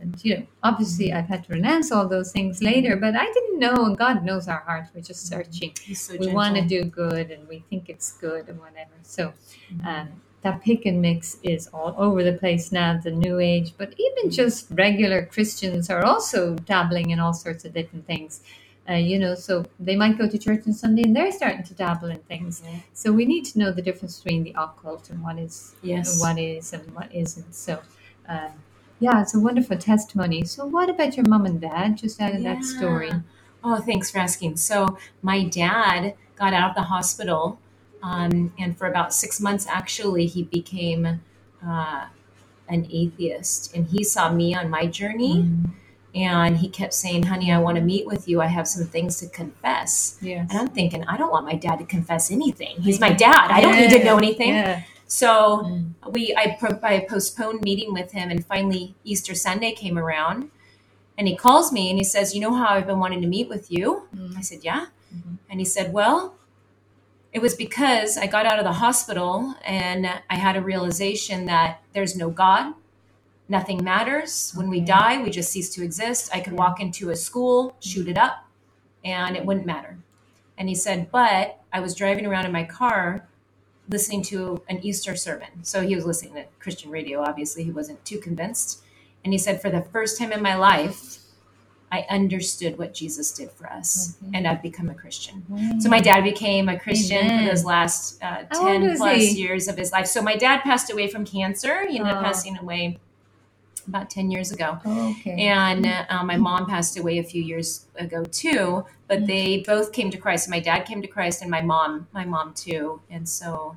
And you know obviously i've had to renounce all those things later but i didn't know and god knows our hearts we're just searching. So we want to do good and we think it's good and whatever. So mm-hmm. um, that pick and mix is all over the place now, the new age, but even just regular Christians are also dabbling in all sorts of different things. Uh, you know, so they might go to church on Sunday and they're starting to dabble in things. Mm-hmm. So we need to know the difference between the occult and what is yes. and what is and what isn't. So, um, yeah, it's a wonderful testimony. So, what about your mom and dad? Just out of yeah. that story. Oh, thanks for asking. So, my dad got out of the hospital um, and for about six months, actually, he became uh, an atheist. And he saw me on my journey. Mm. And he kept saying, honey, I want to meet with you. I have some things to confess. Yes. And I'm thinking, I don't want my dad to confess anything. He's my dad. I don't yeah. need to know anything. Yeah. So mm. we, I, pro- I postponed meeting with him, and finally Easter Sunday came around, and he calls me and he says, "You know how I've been wanting to meet with you?" Mm. I said, "Yeah," mm-hmm. and he said, "Well, it was because I got out of the hospital and I had a realization that there's no God. Nothing matters. When we die, we just cease to exist. I could walk into a school, shoot it up, and it wouldn't matter. And he said, But I was driving around in my car listening to an Easter sermon. So he was listening to Christian radio. Obviously, he wasn't too convinced. And he said, For the first time in my life, I understood what Jesus did for us, Okay. and I've become a Christian. Wow. So my dad became a Christian Amen. for those last uh, ten plus he? years of his life. So my dad passed away from cancer. He ended up Oh. passing away about ten years ago, Okay. and uh, my mom passed away a few years ago too. But Mm. they both came to Christ. My dad came to Christ, and my mom, my mom too. And so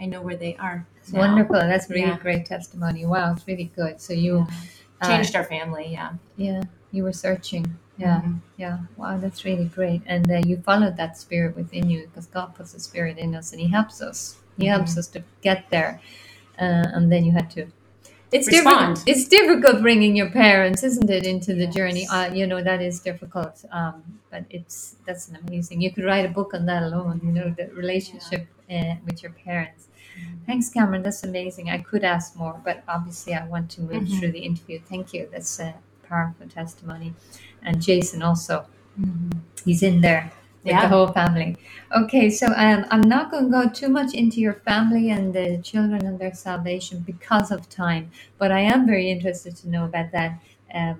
I know where they are. It's now. wonderful. That's really Yeah. great testimony. Wow, it's really good. So you uh, Changed our family. Yeah. yeah, you were searching. Yeah, Mhm. yeah. Wow, that's really great. And uh, you followed that spirit within you because God puts a spirit in us and He helps us. He helps us to get there. Uh, and then you had to. It's Respond. difficult. It's difficult bringing your parents, isn't it, into the Yes. journey? Uh, you know that is difficult. Um, but it's that's an amazing. You could write a book on that alone. You know the relationship uh, with your parents. Thanks, Kameron. That's amazing. I could ask more, but obviously, I want to move Mhm. through the interview. Thank you. That's a powerful testimony. And Jason also, he's in there with Yeah. the whole family. Okay, so um, I'm not going to go too much into your family and the children and their salvation because of time, but I am very interested to know about that. Um,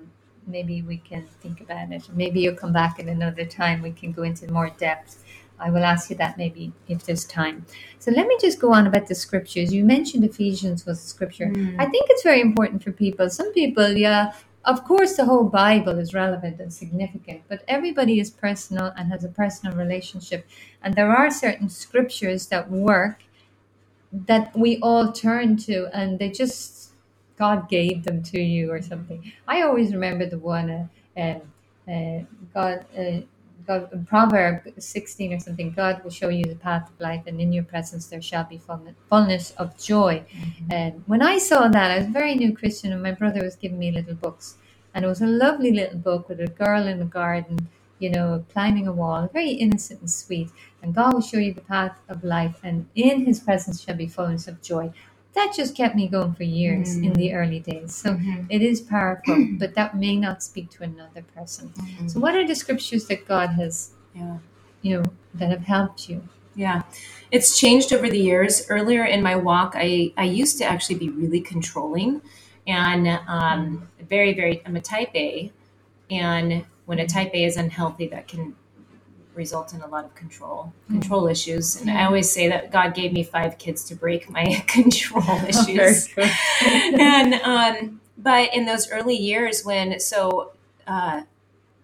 maybe we can think about it. Maybe you'll come back at another time. We can go into more depth. I will ask you that maybe if there's time. So let me just go on about the scriptures. You mentioned Ephesians was a scripture. Mm. I think it's very important for people. Some people, yeah, of course, the whole Bible is relevant and significant, but everybody is personal and has a personal relationship. And there are certain scriptures that work that we all turn to, and they just, God gave them to you or something. I always remember the one, uh, um, uh, God. Uh, God, Proverb 16 or something, God will show you the path of life, and in your presence there shall be fullness- fullness of joy. Mm-hmm. And when I saw that, I was a very new Christian, and my brother was giving me little books. And it was a lovely little book with a girl in the garden, you know, climbing a wall, very innocent and sweet. And God will show you the path of life, and in his presence shall be fullness of joy. That just kept me going for years in the early days. So Mhm. it is powerful, but that may not speak to another person. Mhm. So, what are the scriptures that God has, Yeah. you know, that have helped you? Yeah, it's changed over the years. Earlier in my walk, I, I used to actually be really controlling and um, very, very, I'm a type A. And when a type A is unhealthy, that can result in a lot of control, control issues. And I always say that God gave me five kids to break my control issues. And um, but in those early years when so uh,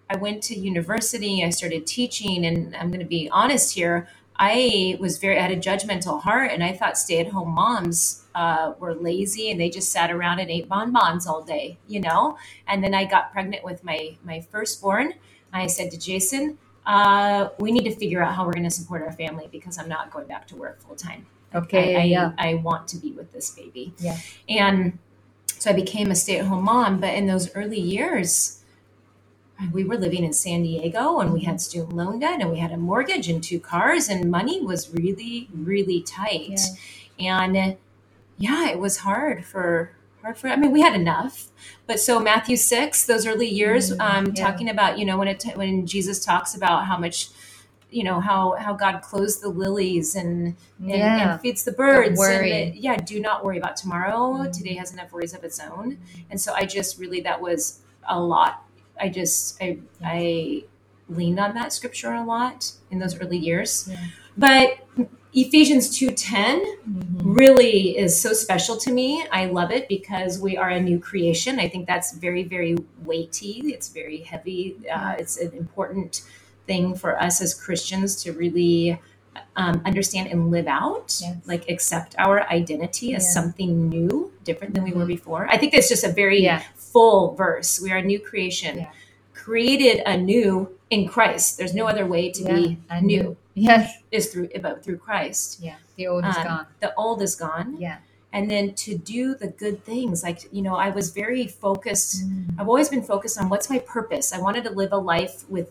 I went to university, I started teaching, and I'm going to be honest here. I was very I had a judgmental heart, and I thought stay-at-home moms uh, were lazy and they just sat around and ate bonbons all day, you know. And then I got pregnant with my my firstborn. I said to Jason, uh, "We need to figure out how we're going to support our family because I'm not going back to work full time." Okay, I, I, yeah. I want to be with this baby. Yeah. And so I became a stay at home mom. But in those early years, we were living in San Diego and we had student loan debt and we had a mortgage and two cars, and money was really, really tight. And uh, yeah, it was hard for. Hard for, I mean, we had enough, but so Matthew six, those early years, Mm, um, yeah. talking about you know when it when Jesus talks about how much, you know how how God clothes the lilies and and, yeah. and feeds the birds. And worry. that- yeah, do not worry about tomorrow. Mhm. Today has enough worries of its own. And so I just really that was a lot. I just I I leaned on that scripture a lot in those early years. Yeah. But Ephesians two ten Mhm. really is so special to me. I love it because we are a new creation. I think that's very, very weighty. It's very heavy. Uh, it's an important thing for us as Christians to really um, understand and live out, Yes. like accept our identity as Yeah. something new, different than we were Mhm. before. I think that's just a very Yeah. full verse. We are a new creation, Yeah. created anew in Christ. There's no other way to be I new. Yes. Is through about through Christ. Yeah. The old is Um, gone. The old is gone Yeah. and then to do the good things like you know i was very focused Mm. i've always been focused on what's my purpose i wanted to live a life with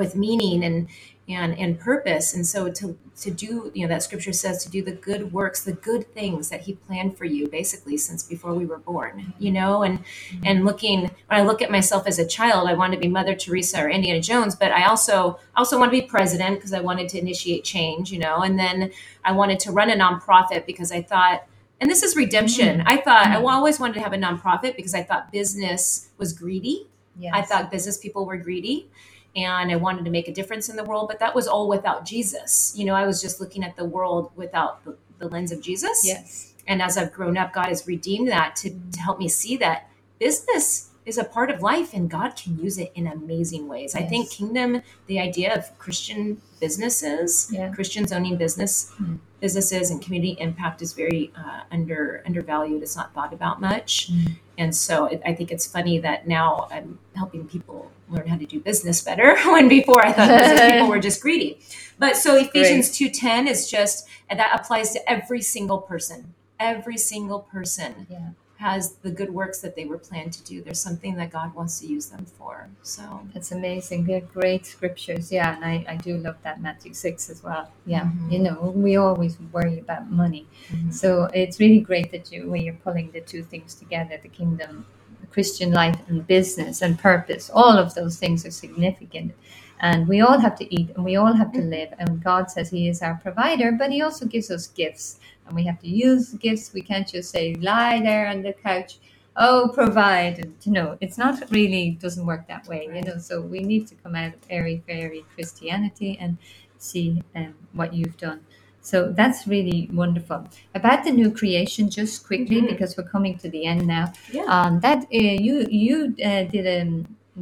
with meaning and and and purpose. And so to to do you know that scripture says to do the good works the good things that he planned for you basically since before we were born you know? And and looking when i look at myself as a child i wanted to be mother teresa or indiana jones but i also also want to be president because i wanted to initiate change you know? And then i wanted to run a nonprofit because i thought and this is redemption. Mm-hmm. I thought i mm-hmm. always wanted to have a nonprofit because i thought business was greedy. Yes. I thought business people were greedy and I wanted to make a difference in the world, but that was all without Jesus. You know, I was just looking at the world without the, the lens of Jesus. Yes. And as I've grown up, God has redeemed that to, to help me see that business is a part of life and God can use it in amazing ways. I think kingdom, the idea of Christian businesses, Yeah. Christians owning business Mm. businesses and community impact is very uh, under undervalued. It's not thought about much. Mm. And so it, I think it's funny that now I'm helping people learn how to do business better when before I thought business people were just greedy. But so Ephesians 2:10 is just that applies to every single person. Every single person Yeah. has the good works that they were planned to do. There's something that God wants to use them for. So That's amazing. They're great scriptures. Yeah, and I, I do love that Matthew 6 as well. Yeah, Mhm. you know, we always worry about money. Mhm. So it's really great that you, when you're pulling the two things together, the kingdom, Christian life and business and purpose, all of those things are significant. And we all have to eat and we all have to live. And God says He is our provider, but He also gives us gifts. And we have to use gifts. We can't just say, lie there on the couch oh provide and you know it's not really doesn't work that way you know so we need to come out of airy fairy christianity and see um, what you've done so that's really wonderful about the new creation just quickly Mhm. because we're coming to the end now yeah. um, that uh, you you uh, did um,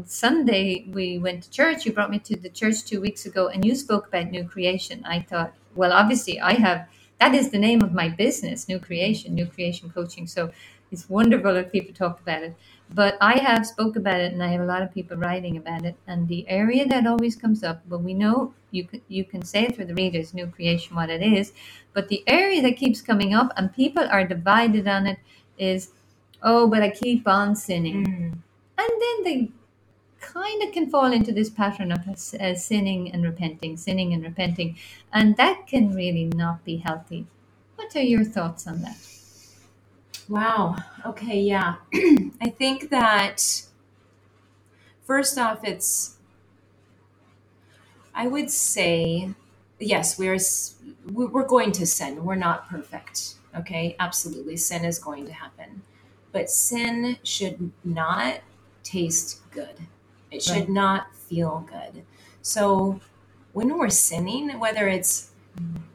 Sunday we went to church. You brought me to the church two weeks ago, and you spoke about new creation. I thought, well, obviously, I have that is the name of my business, New Creation, New Creation Coaching. So it's wonderful if people talk about it. But I have spoke about it, and I have a lot of people writing about it. And the area that always comes up, well, we know you can you can say it for the readers, New Creation, what it is. But the area that keeps coming up, and people are divided on it, is, oh, but I keep on sinning Mm. and then they kind of can fall into this pattern of uh, sinning and repenting, sinning and repenting, and that can really not be healthy. What are your thoughts on that? Wow. Okay. Yeah. I think that first off, it's, I would say, yes, we're, s- we- we're going to sin. We're not perfect. Okay. Absolutely. Sin is going to happen. But sin should not taste good, it should Right. not feel good. So when we're sinning, whether it's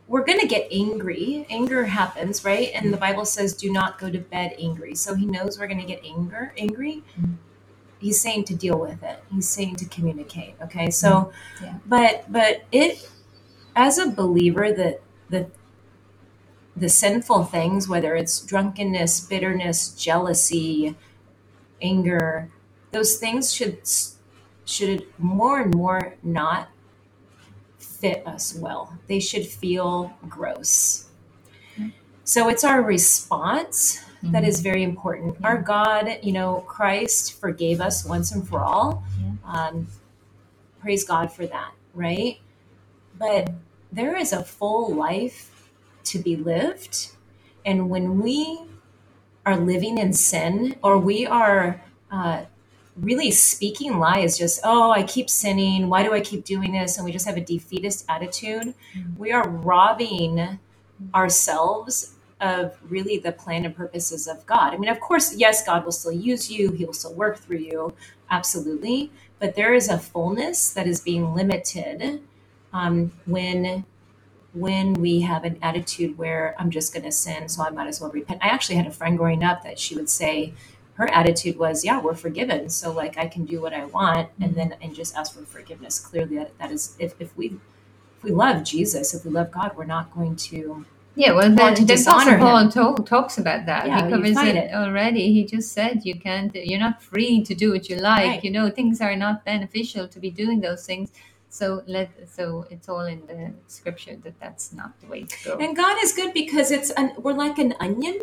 we're going to get angry. Anger happens, right? And the Bible says, "Do not go to bed angry." So He knows we're going to get anger, angry. Mhm. He's saying to deal with it. He's saying to communicate. Okay, so, Yeah. but but it, as a believer, that the the sinful things, whether it's drunkenness, bitterness, jealousy, anger, those things should should more and more not fit us well. They should feel gross. So it's our response that is very important. Our God, you know, Christ forgave us once and for all. Yeah. Um, praise God for that, right? But there is a full life to be lived. And when we are living in sin or we are uh, really speaking lies, just, oh, I keep sinning. Why do I keep doing this? And we just have a defeatist attitude. Mhm. We are robbing ourselves of really the plan and purposes of God. I mean, of course, yes, God will still use you, He will still work through you, absolutely. But there is a fullness that is being limited um, when when we have an attitude where I'm just going to sin, so I might as well repent. I actually had a friend growing up that she would say her attitude was, "Yeah, we're forgiven, so like I can do what I want," and then and just ask for forgiveness. Clearly, that, that is if if we if we love Jesus, if we love God, we're not going to Yeah, well, Want the, to dishonor Apostle Paul to- talks about that. Yeah, he covers it it. already. He just said you can't. You're not free to do what you like. Right. You know, things are not beneficial to be doing those things. So let so it's all in the scripture that that's not the way to go. And God is good because it's an, we're like an onion,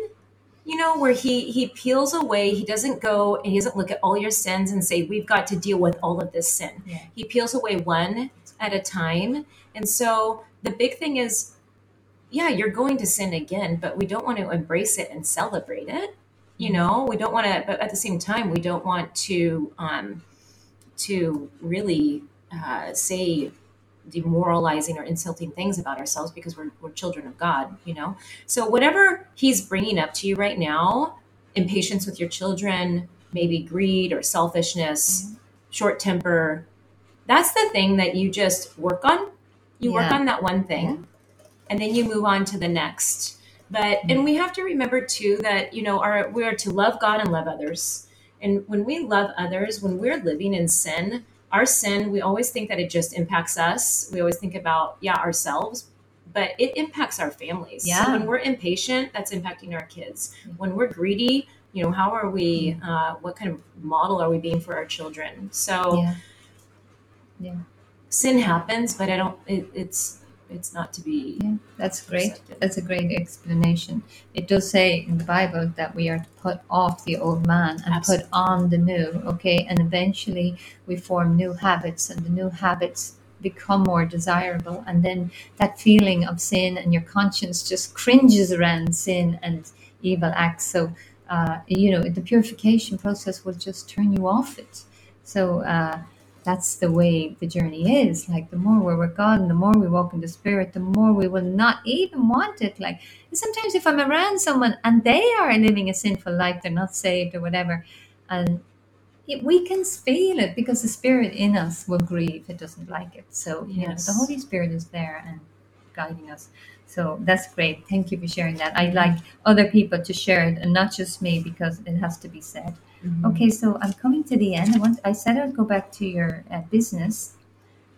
you know, where he he peels away. He doesn't go and he doesn't look at all your sins and say we've got to deal with all of this sin. Yeah. He peels away one at a time. And so the big thing is, yeah, you're going to sin again, but we don't want to embrace it and celebrate it. You know, we don't want to, but at the same time, we don't want to um, to really uh, say demoralizing or insulting things about ourselves because we're, we're children of God, you know? So, whatever He's bringing up to you right now, impatience with your children, maybe greed or selfishness, mm-hmm. short temper. That's the thing that you just work on. You work on that one thing, mm-hmm. and then you move on to the next. But and we have to remember too that you know our we are to love God and love others. And when we love others, when we're living in sin, our sin, we always think that it just impacts us. We always think about yeah ourselves, but it impacts our families. Yeah. So when we're impatient, that's impacting our kids. When we're greedy, you know, how are we? Uh, what kind of model are we being for our children? So Yeah. sin happens, but I don't. It, it's it's not to be. Yeah, that's great. accepted. That's a great explanation. It does say in the Bible that we are to put off the old man and Absolutely. put on the new, okay? And eventually we form new habits, and the new habits become more desirable. And then that feeling of sin and your conscience just cringes around sin and evil acts. So, uh, you know, the purification process will just turn you off it. So, uh, that's the way the journey is. Like the more we're with God and the more we walk in the Spirit, the more we will not even want it. Like sometimes if I'm around someone and they are living a sinful life, they're not saved or whatever, and it, we can feel it because the Spirit in us will grieve. It doesn't like it. So you know the Holy Spirit is there and guiding us. So that's great. Thank you for sharing that. I'd like other people to share it and not just me because it has to be said. Mhm. Okay, so I'm coming to the end. I want. I said I'd go back to your uh, business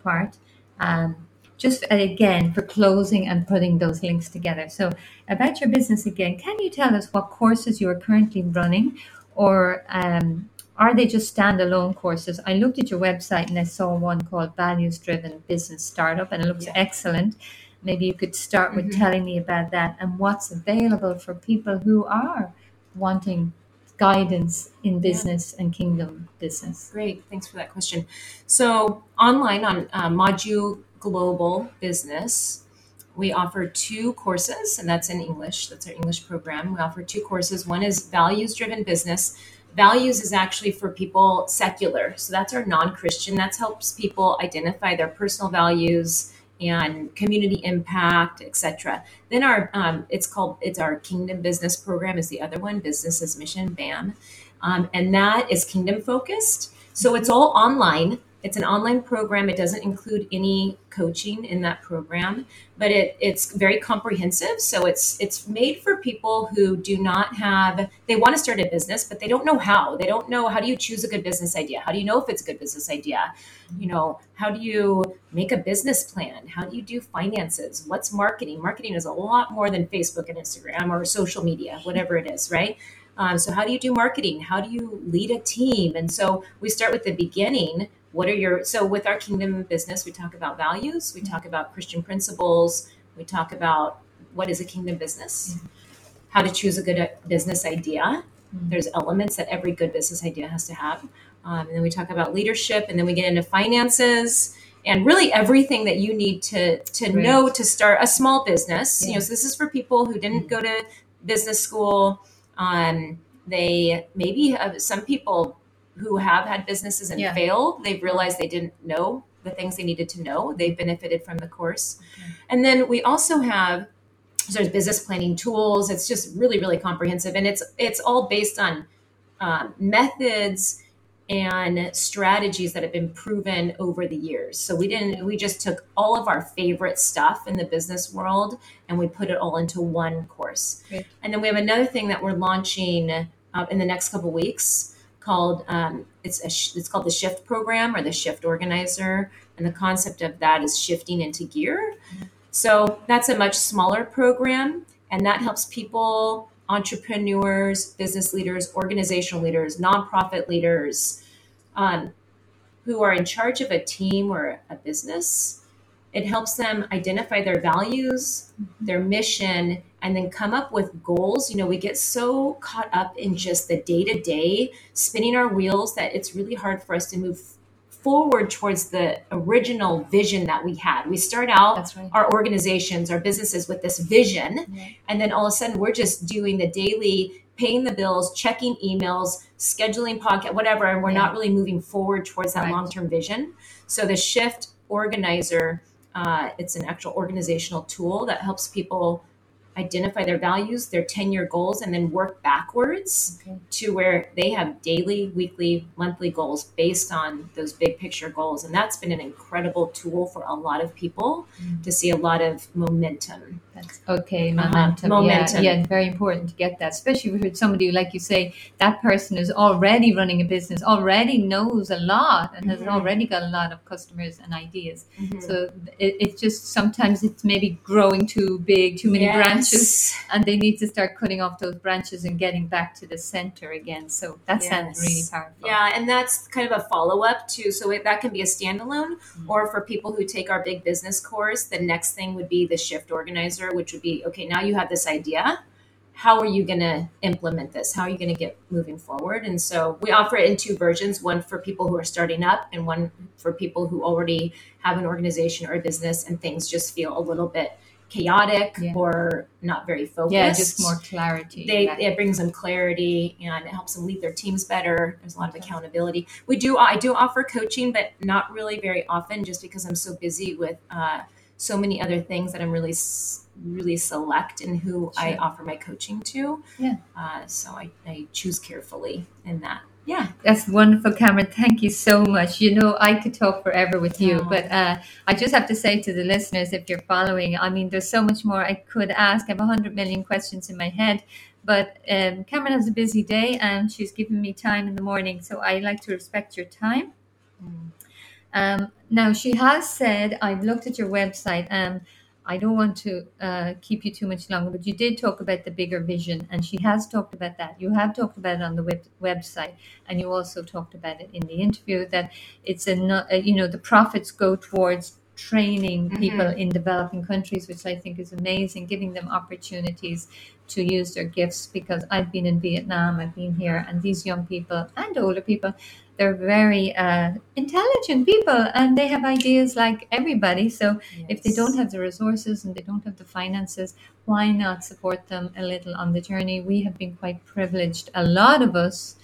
part, um, just uh, again for closing and putting those links together. So about your business again, can you tell us what courses you are currently running, or um, are they just standalone courses? I looked at your website and I saw one called Values Driven Business Startup, and it looks Yeah. excellent. Maybe you could start with Mhm. telling me about that and what's available for people who are wanting guidance in business and kingdom business. Great, thanks for that question. So, online on uh, Maju Global Business, we offer two courses, and that's in English. That's our English program. We offer two courses. One is Values Driven Business. Values is actually for people secular. So, that's our non Christian. That helps people identify their personal values and community impact, etc. Then our um, it's called it's our Kingdom Business program is the other one, Business as Mission, BAM, um, and that is kingdom focused. So it's all online. It's an online program. It doesn't include any coaching in that program, but it, it's very comprehensive. So it's it's made for people who do not have they want to start a business, but they don't know how. They don't know how do you choose a good business idea? How do you know if it's a good business idea? You know, how do you make a business plan? How do you do finances? What's marketing? Marketing is a lot more than Facebook and Instagram or social media, whatever it is, right? Um, so, how do you do marketing? How do you lead a team? And so, we start with the beginning. What are your so with our kingdom business? We talk about values. We talk about Christian principles. We talk about what is a kingdom business, how to choose a good uh, business idea. Mhm. There's elements that every good business idea has to have. Um, and then we talk about leadership, and then we get into finances and really everything that you need to to Great. know to start a small business. You know, so this is for people who didn't go to business school. Um, they maybe have some people who have had businesses and Yeah. failed. They've realized they didn't know the things they needed to know. They benefited from the course, Okay. and then we also have so there's business planning tools. It's just really really comprehensive, and it's it's all based on um, methods and strategies that have been proven over the years. So we didn't we just took all of our favorite stuff in the business world and we put it all into one course. Great. And then we have another thing that we're launching uh, in the next couple weeks called um, it's a it's called the Shift program or the Shift Organizer, and the concept of that is shifting into gear. So that's a much smaller program, and that helps people, entrepreneurs, business leaders, organizational leaders, nonprofit leaders, um, who are in charge of a team or a business. It helps them identify their values, their mission, and then come up with goals. You know, we get so caught up in just the day to day spinning our wheels that it's really hard for us to move forward towards the original vision that we had. We start out right. our organizations, our businesses with this vision. Yeah. And then all of a sudden, we're just doing the daily, paying the bills, checking emails, scheduling podcast, whatever. And we're Yeah. not really moving forward towards that Right. long term vision. So the Shift Organizer, uh, it's an actual organizational tool that helps people identify their values, their 10 year goals, and then work backwards Okay. to where they have daily, weekly, monthly goals based on those big picture goals. And that's been an incredible tool for a lot of people Mm. to see a lot of momentum. That's okay, Uh-huh. momentum. Momentum. Yeah, yeah, very important to get that, especially with somebody like you say, that person is already running a business, already knows a lot, and has Mhm. already got a lot of customers and ideas. Mm-hmm. So it, it's just sometimes it's maybe growing too big, too many branches, and they need to start cutting off those branches and getting back to the center again. So that sounds really powerful. Yeah, and that's kind of a follow up to so it, that can be a standalone, Mhm. or for people who take our big business course, the next thing would be the shift organizer, which would be okay. Now you have this idea. How are you going to implement this? How are you going to get moving forward? And so we offer it in two versions: one for people who are starting up, and one for people who already have an organization or a business, and things just feel a little bit chaotic Yeah. or not very focused Yeah, just more clarity. they it brings them clarity and it helps them lead their teams better there's a lot of accountability we do i do offer coaching but not really very often just because i'm so busy with uh, so many other things that i'm really really select in who i offer my coaching to Yeah. uh, so I, I choose carefully in that yeah That's wonderful, Kameron. Thank you so much. You know, I could talk forever with you, Oh. but uh, I just have to say to the listeners, if you're following, I mean, there's so much more I could ask. I have a hundred million questions in my head, but um, Kameron has a busy day, and she's given me time in the morning, so I like to respect your time. Um, now, she has said, I've looked at your website, and I don't want to uh, keep you too much longer, but you did talk about the bigger vision, and she has talked about that. You have talked about it on the web- website, and you also talked about it in the interview that it's a, uh, you know, the profits go towards training Mhm. people in developing countries, which I think is amazing, giving them opportunities to use their gifts. Because I've been in Vietnam, I've been here, and these young people and older people, they're very uh, intelligent people, and they have ideas like everybody. So if they don't have the resources and they don't have the finances, why not support them a little on the journey? We have been quite privileged, a lot of us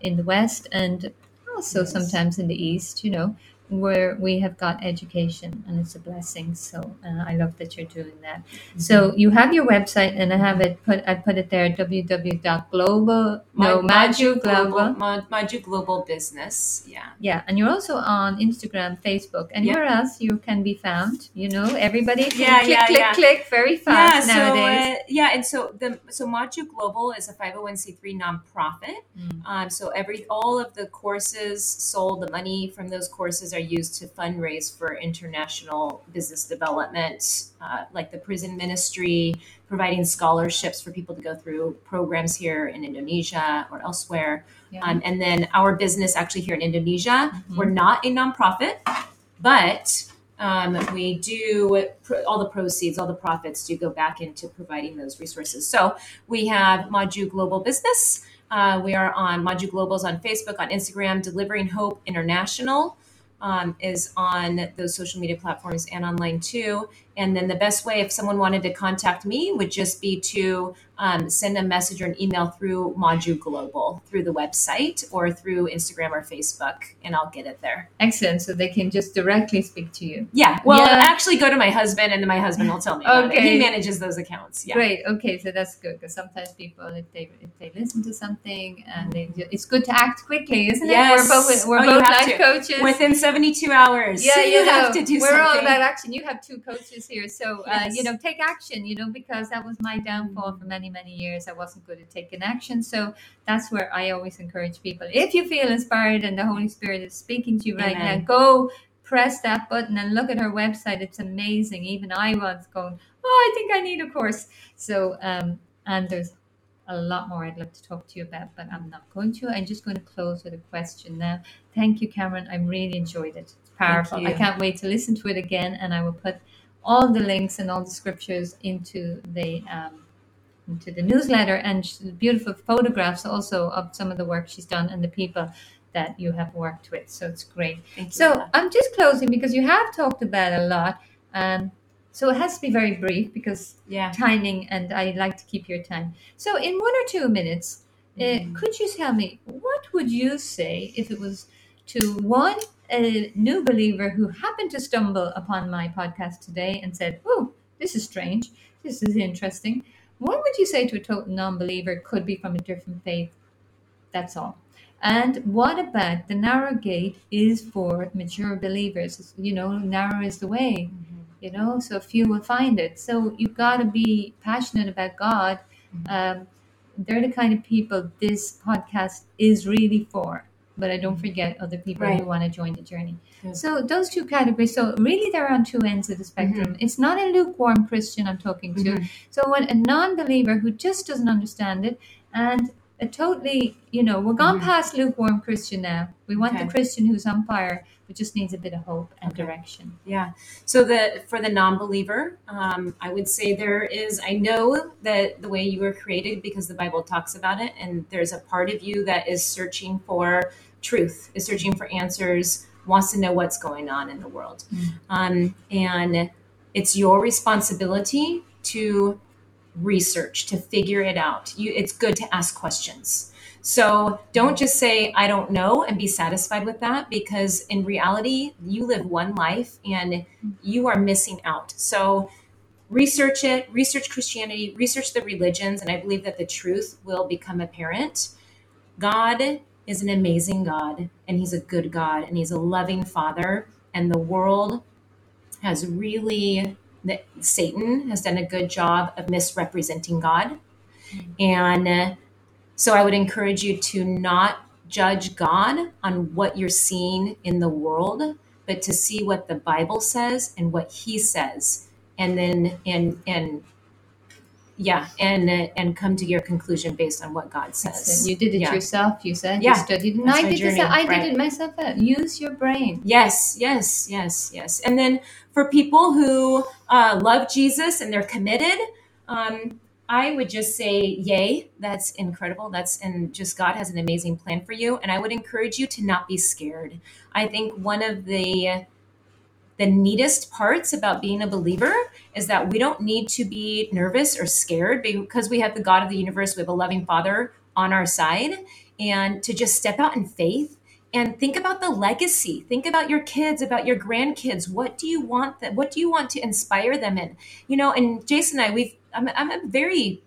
in the West and also Yes. sometimes in the East, you know, where we have got education and it's a blessing. So uh, I love that you're doing that. So you have your website and I have it put I put it there www.global no Maju Global. Maju Global Business. Yeah. Yeah, and you're also on Instagram, Facebook, anywhere else you can be found. You know, everybody can Yeah, click, yeah, click, yeah. click very Yeah, fast so nowadays. uh, yeah, and so the so Maju Global is a 501c3 nonprofit. Mm. Um, so every all of the courses sold, the money from those courses are used to fundraise for international business development, uh, like the prison ministry, providing scholarships for people to go through programs here in Indonesia or elsewhere. Yeah. Um, and then our business actually here in Indonesia, Mhm. we're not a nonprofit, but um, we do all the proceeds, all the profits do go back into providing those resources. So we have Maju Global Business. Uh, we are on Maju Globals on Facebook, on Instagram. Delivering Hope International um, is on those social media platforms and online too. And then the best way, if someone wanted to contact me, would just be to um, send a message or an email through Maju Global, through the website or through Instagram or Facebook, and I'll get it there. Excellent. So they can just directly speak to you. Yeah. Well, Yeah. actually, go to my husband, and then my husband will tell me. Okay. He manages those accounts. Yeah. Great. Okay, so that's good because sometimes people, if they if they listen to something and they, it's good to act quickly, isn't Yes. it? We're both we're Oh, both life to. coaches. Within seventy-two hours. yeah, you, know, have to do we're all something. about action. You have two coaches here, so uh, Yes. you know, take action. You know, because that was my downfall for many many years. I wasn't good at taking action, so that's where I always encourage people. If you feel inspired and the Holy Spirit is speaking to you right Amen. now, go press that button and look at her website. It's amazing. Even I was going, oh, I think I need a course. So, um, and there's a lot more I'd love to talk to you about, but I'm not going to. I'm just going to close with a question now. Thank you, Kameron. I really enjoyed it. It's powerful. I can't wait to listen to it again, and I will put all the links and all the scriptures into the um, into the newsletter and beautiful photographs also of some of the work she's done and the people that you have worked with. So it's great. Thank you. So I'm just closing because you have talked about a lot. Um, so it has to be very brief because yeah. timing and I like to keep your time. So in one or two minutes, uh, Mhm. could you tell me what would you say if it was to one a new believer who happened to stumble upon my podcast today and said, "Oh, this is strange," This is interesting. What would you say to a total non-believer? Could be from a different faith. That's all. And what about the narrow gate is for mature believers? You know, narrow is the way. You know, so few will find it. So you've got to be passionate about God. Um, they're the kind of people this podcast is really for. But I don't forget other people who want to join the journey. Yeah. So those two categories. So really, they're on two ends of the spectrum. It's not a lukewarm Christian I'm talking to. Mhm. So when a non-believer who just doesn't understand it, and a totally, you know, we're gone Mhm. past lukewarm Christian now. We want Okay. the Christian who's on fire, but just needs a bit of hope and Okay. direction. Yeah. So the for the non-believer, um, I would say there is. I know that the way you were created because the Bible talks about it, and there's a part of you that is searching for truth, is searching for answers, wants to know what's going on in the world, Mm. um, and it's your responsibility to research to figure it out. You, it's good to ask questions. So don't just say, I don't know, and be satisfied with that because in reality, you live one life and you are missing out. So research it, research Christianity, research the religions, and I believe that the truth will become apparent. God is an amazing God, and He's a good God, and He's a loving Father, and the world has really Satan has done a good job of misrepresenting God. And uh, so I would encourage you to not judge God on what you're seeing in the world, but to see what the Bible says and what he says. And then and and yeah, and uh, and come to your conclusion based on what God says. You did it Yeah. yourself. You said Yeah. you studied, and That's I did this. journey, I did it myself. uh, Use your brain. Yes, yes, yes, yes. And then for people who uh, love Jesus and they're committed, um, I would just say, yay, that's incredible. That's and just God has an amazing plan for you. And I would encourage you to not be scared. I think one of the the neatest parts about being a believer is that we don't need to be nervous or scared because we have the God of the universe, we have a loving Father on our side, and to just step out in faith and think about the legacy. Think about your kids, about your grandkids. What do you want that? What do you want to inspire them in? You know, and Jason and I, we've I'm, I'm a very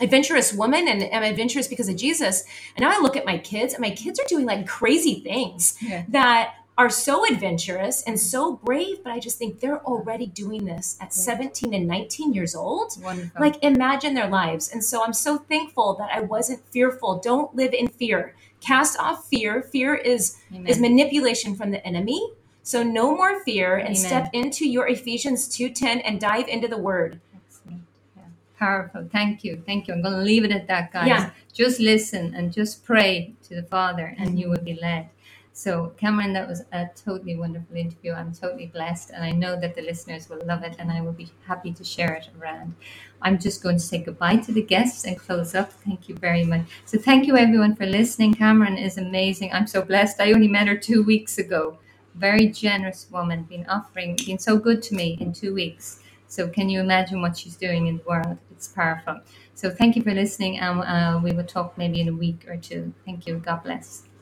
adventurous woman and I'm adventurous because of Jesus. And now I look at my kids and my kids are doing like crazy things Yeah. that are so adventurous and so brave, but I just think they're already doing this at 17 and 19 years old. Wonderful. Like imagine their lives. And so I'm so thankful that I wasn't fearful. Don't live in fear. Cast off fear. Fear is Amen. is manipulation from the enemy. So no more fear and Amen. step into your Ephesians 2:10 and dive into the word. Excellent. Yeah. Powerful. Thank you. Thank you. I'm going to leave it at that, guys. Yeah. Just listen and just pray to the Father, and you will be led. So, Kameron, that was a totally wonderful interview. I'm totally blessed, and I know that the listeners will love it, and I will be happy to share it around. I'm just going to say goodbye to the guests and close up. Thank you very much. So, thank you everyone for listening. Kameron is amazing. I'm so blessed. I only met her two weeks ago. Very generous woman, been offering, been so good to me in two weeks. So, can you imagine what she's doing in the world? It's powerful. So, thank you for listening, and uh, we will talk maybe in a week or two. Thank you. God bless.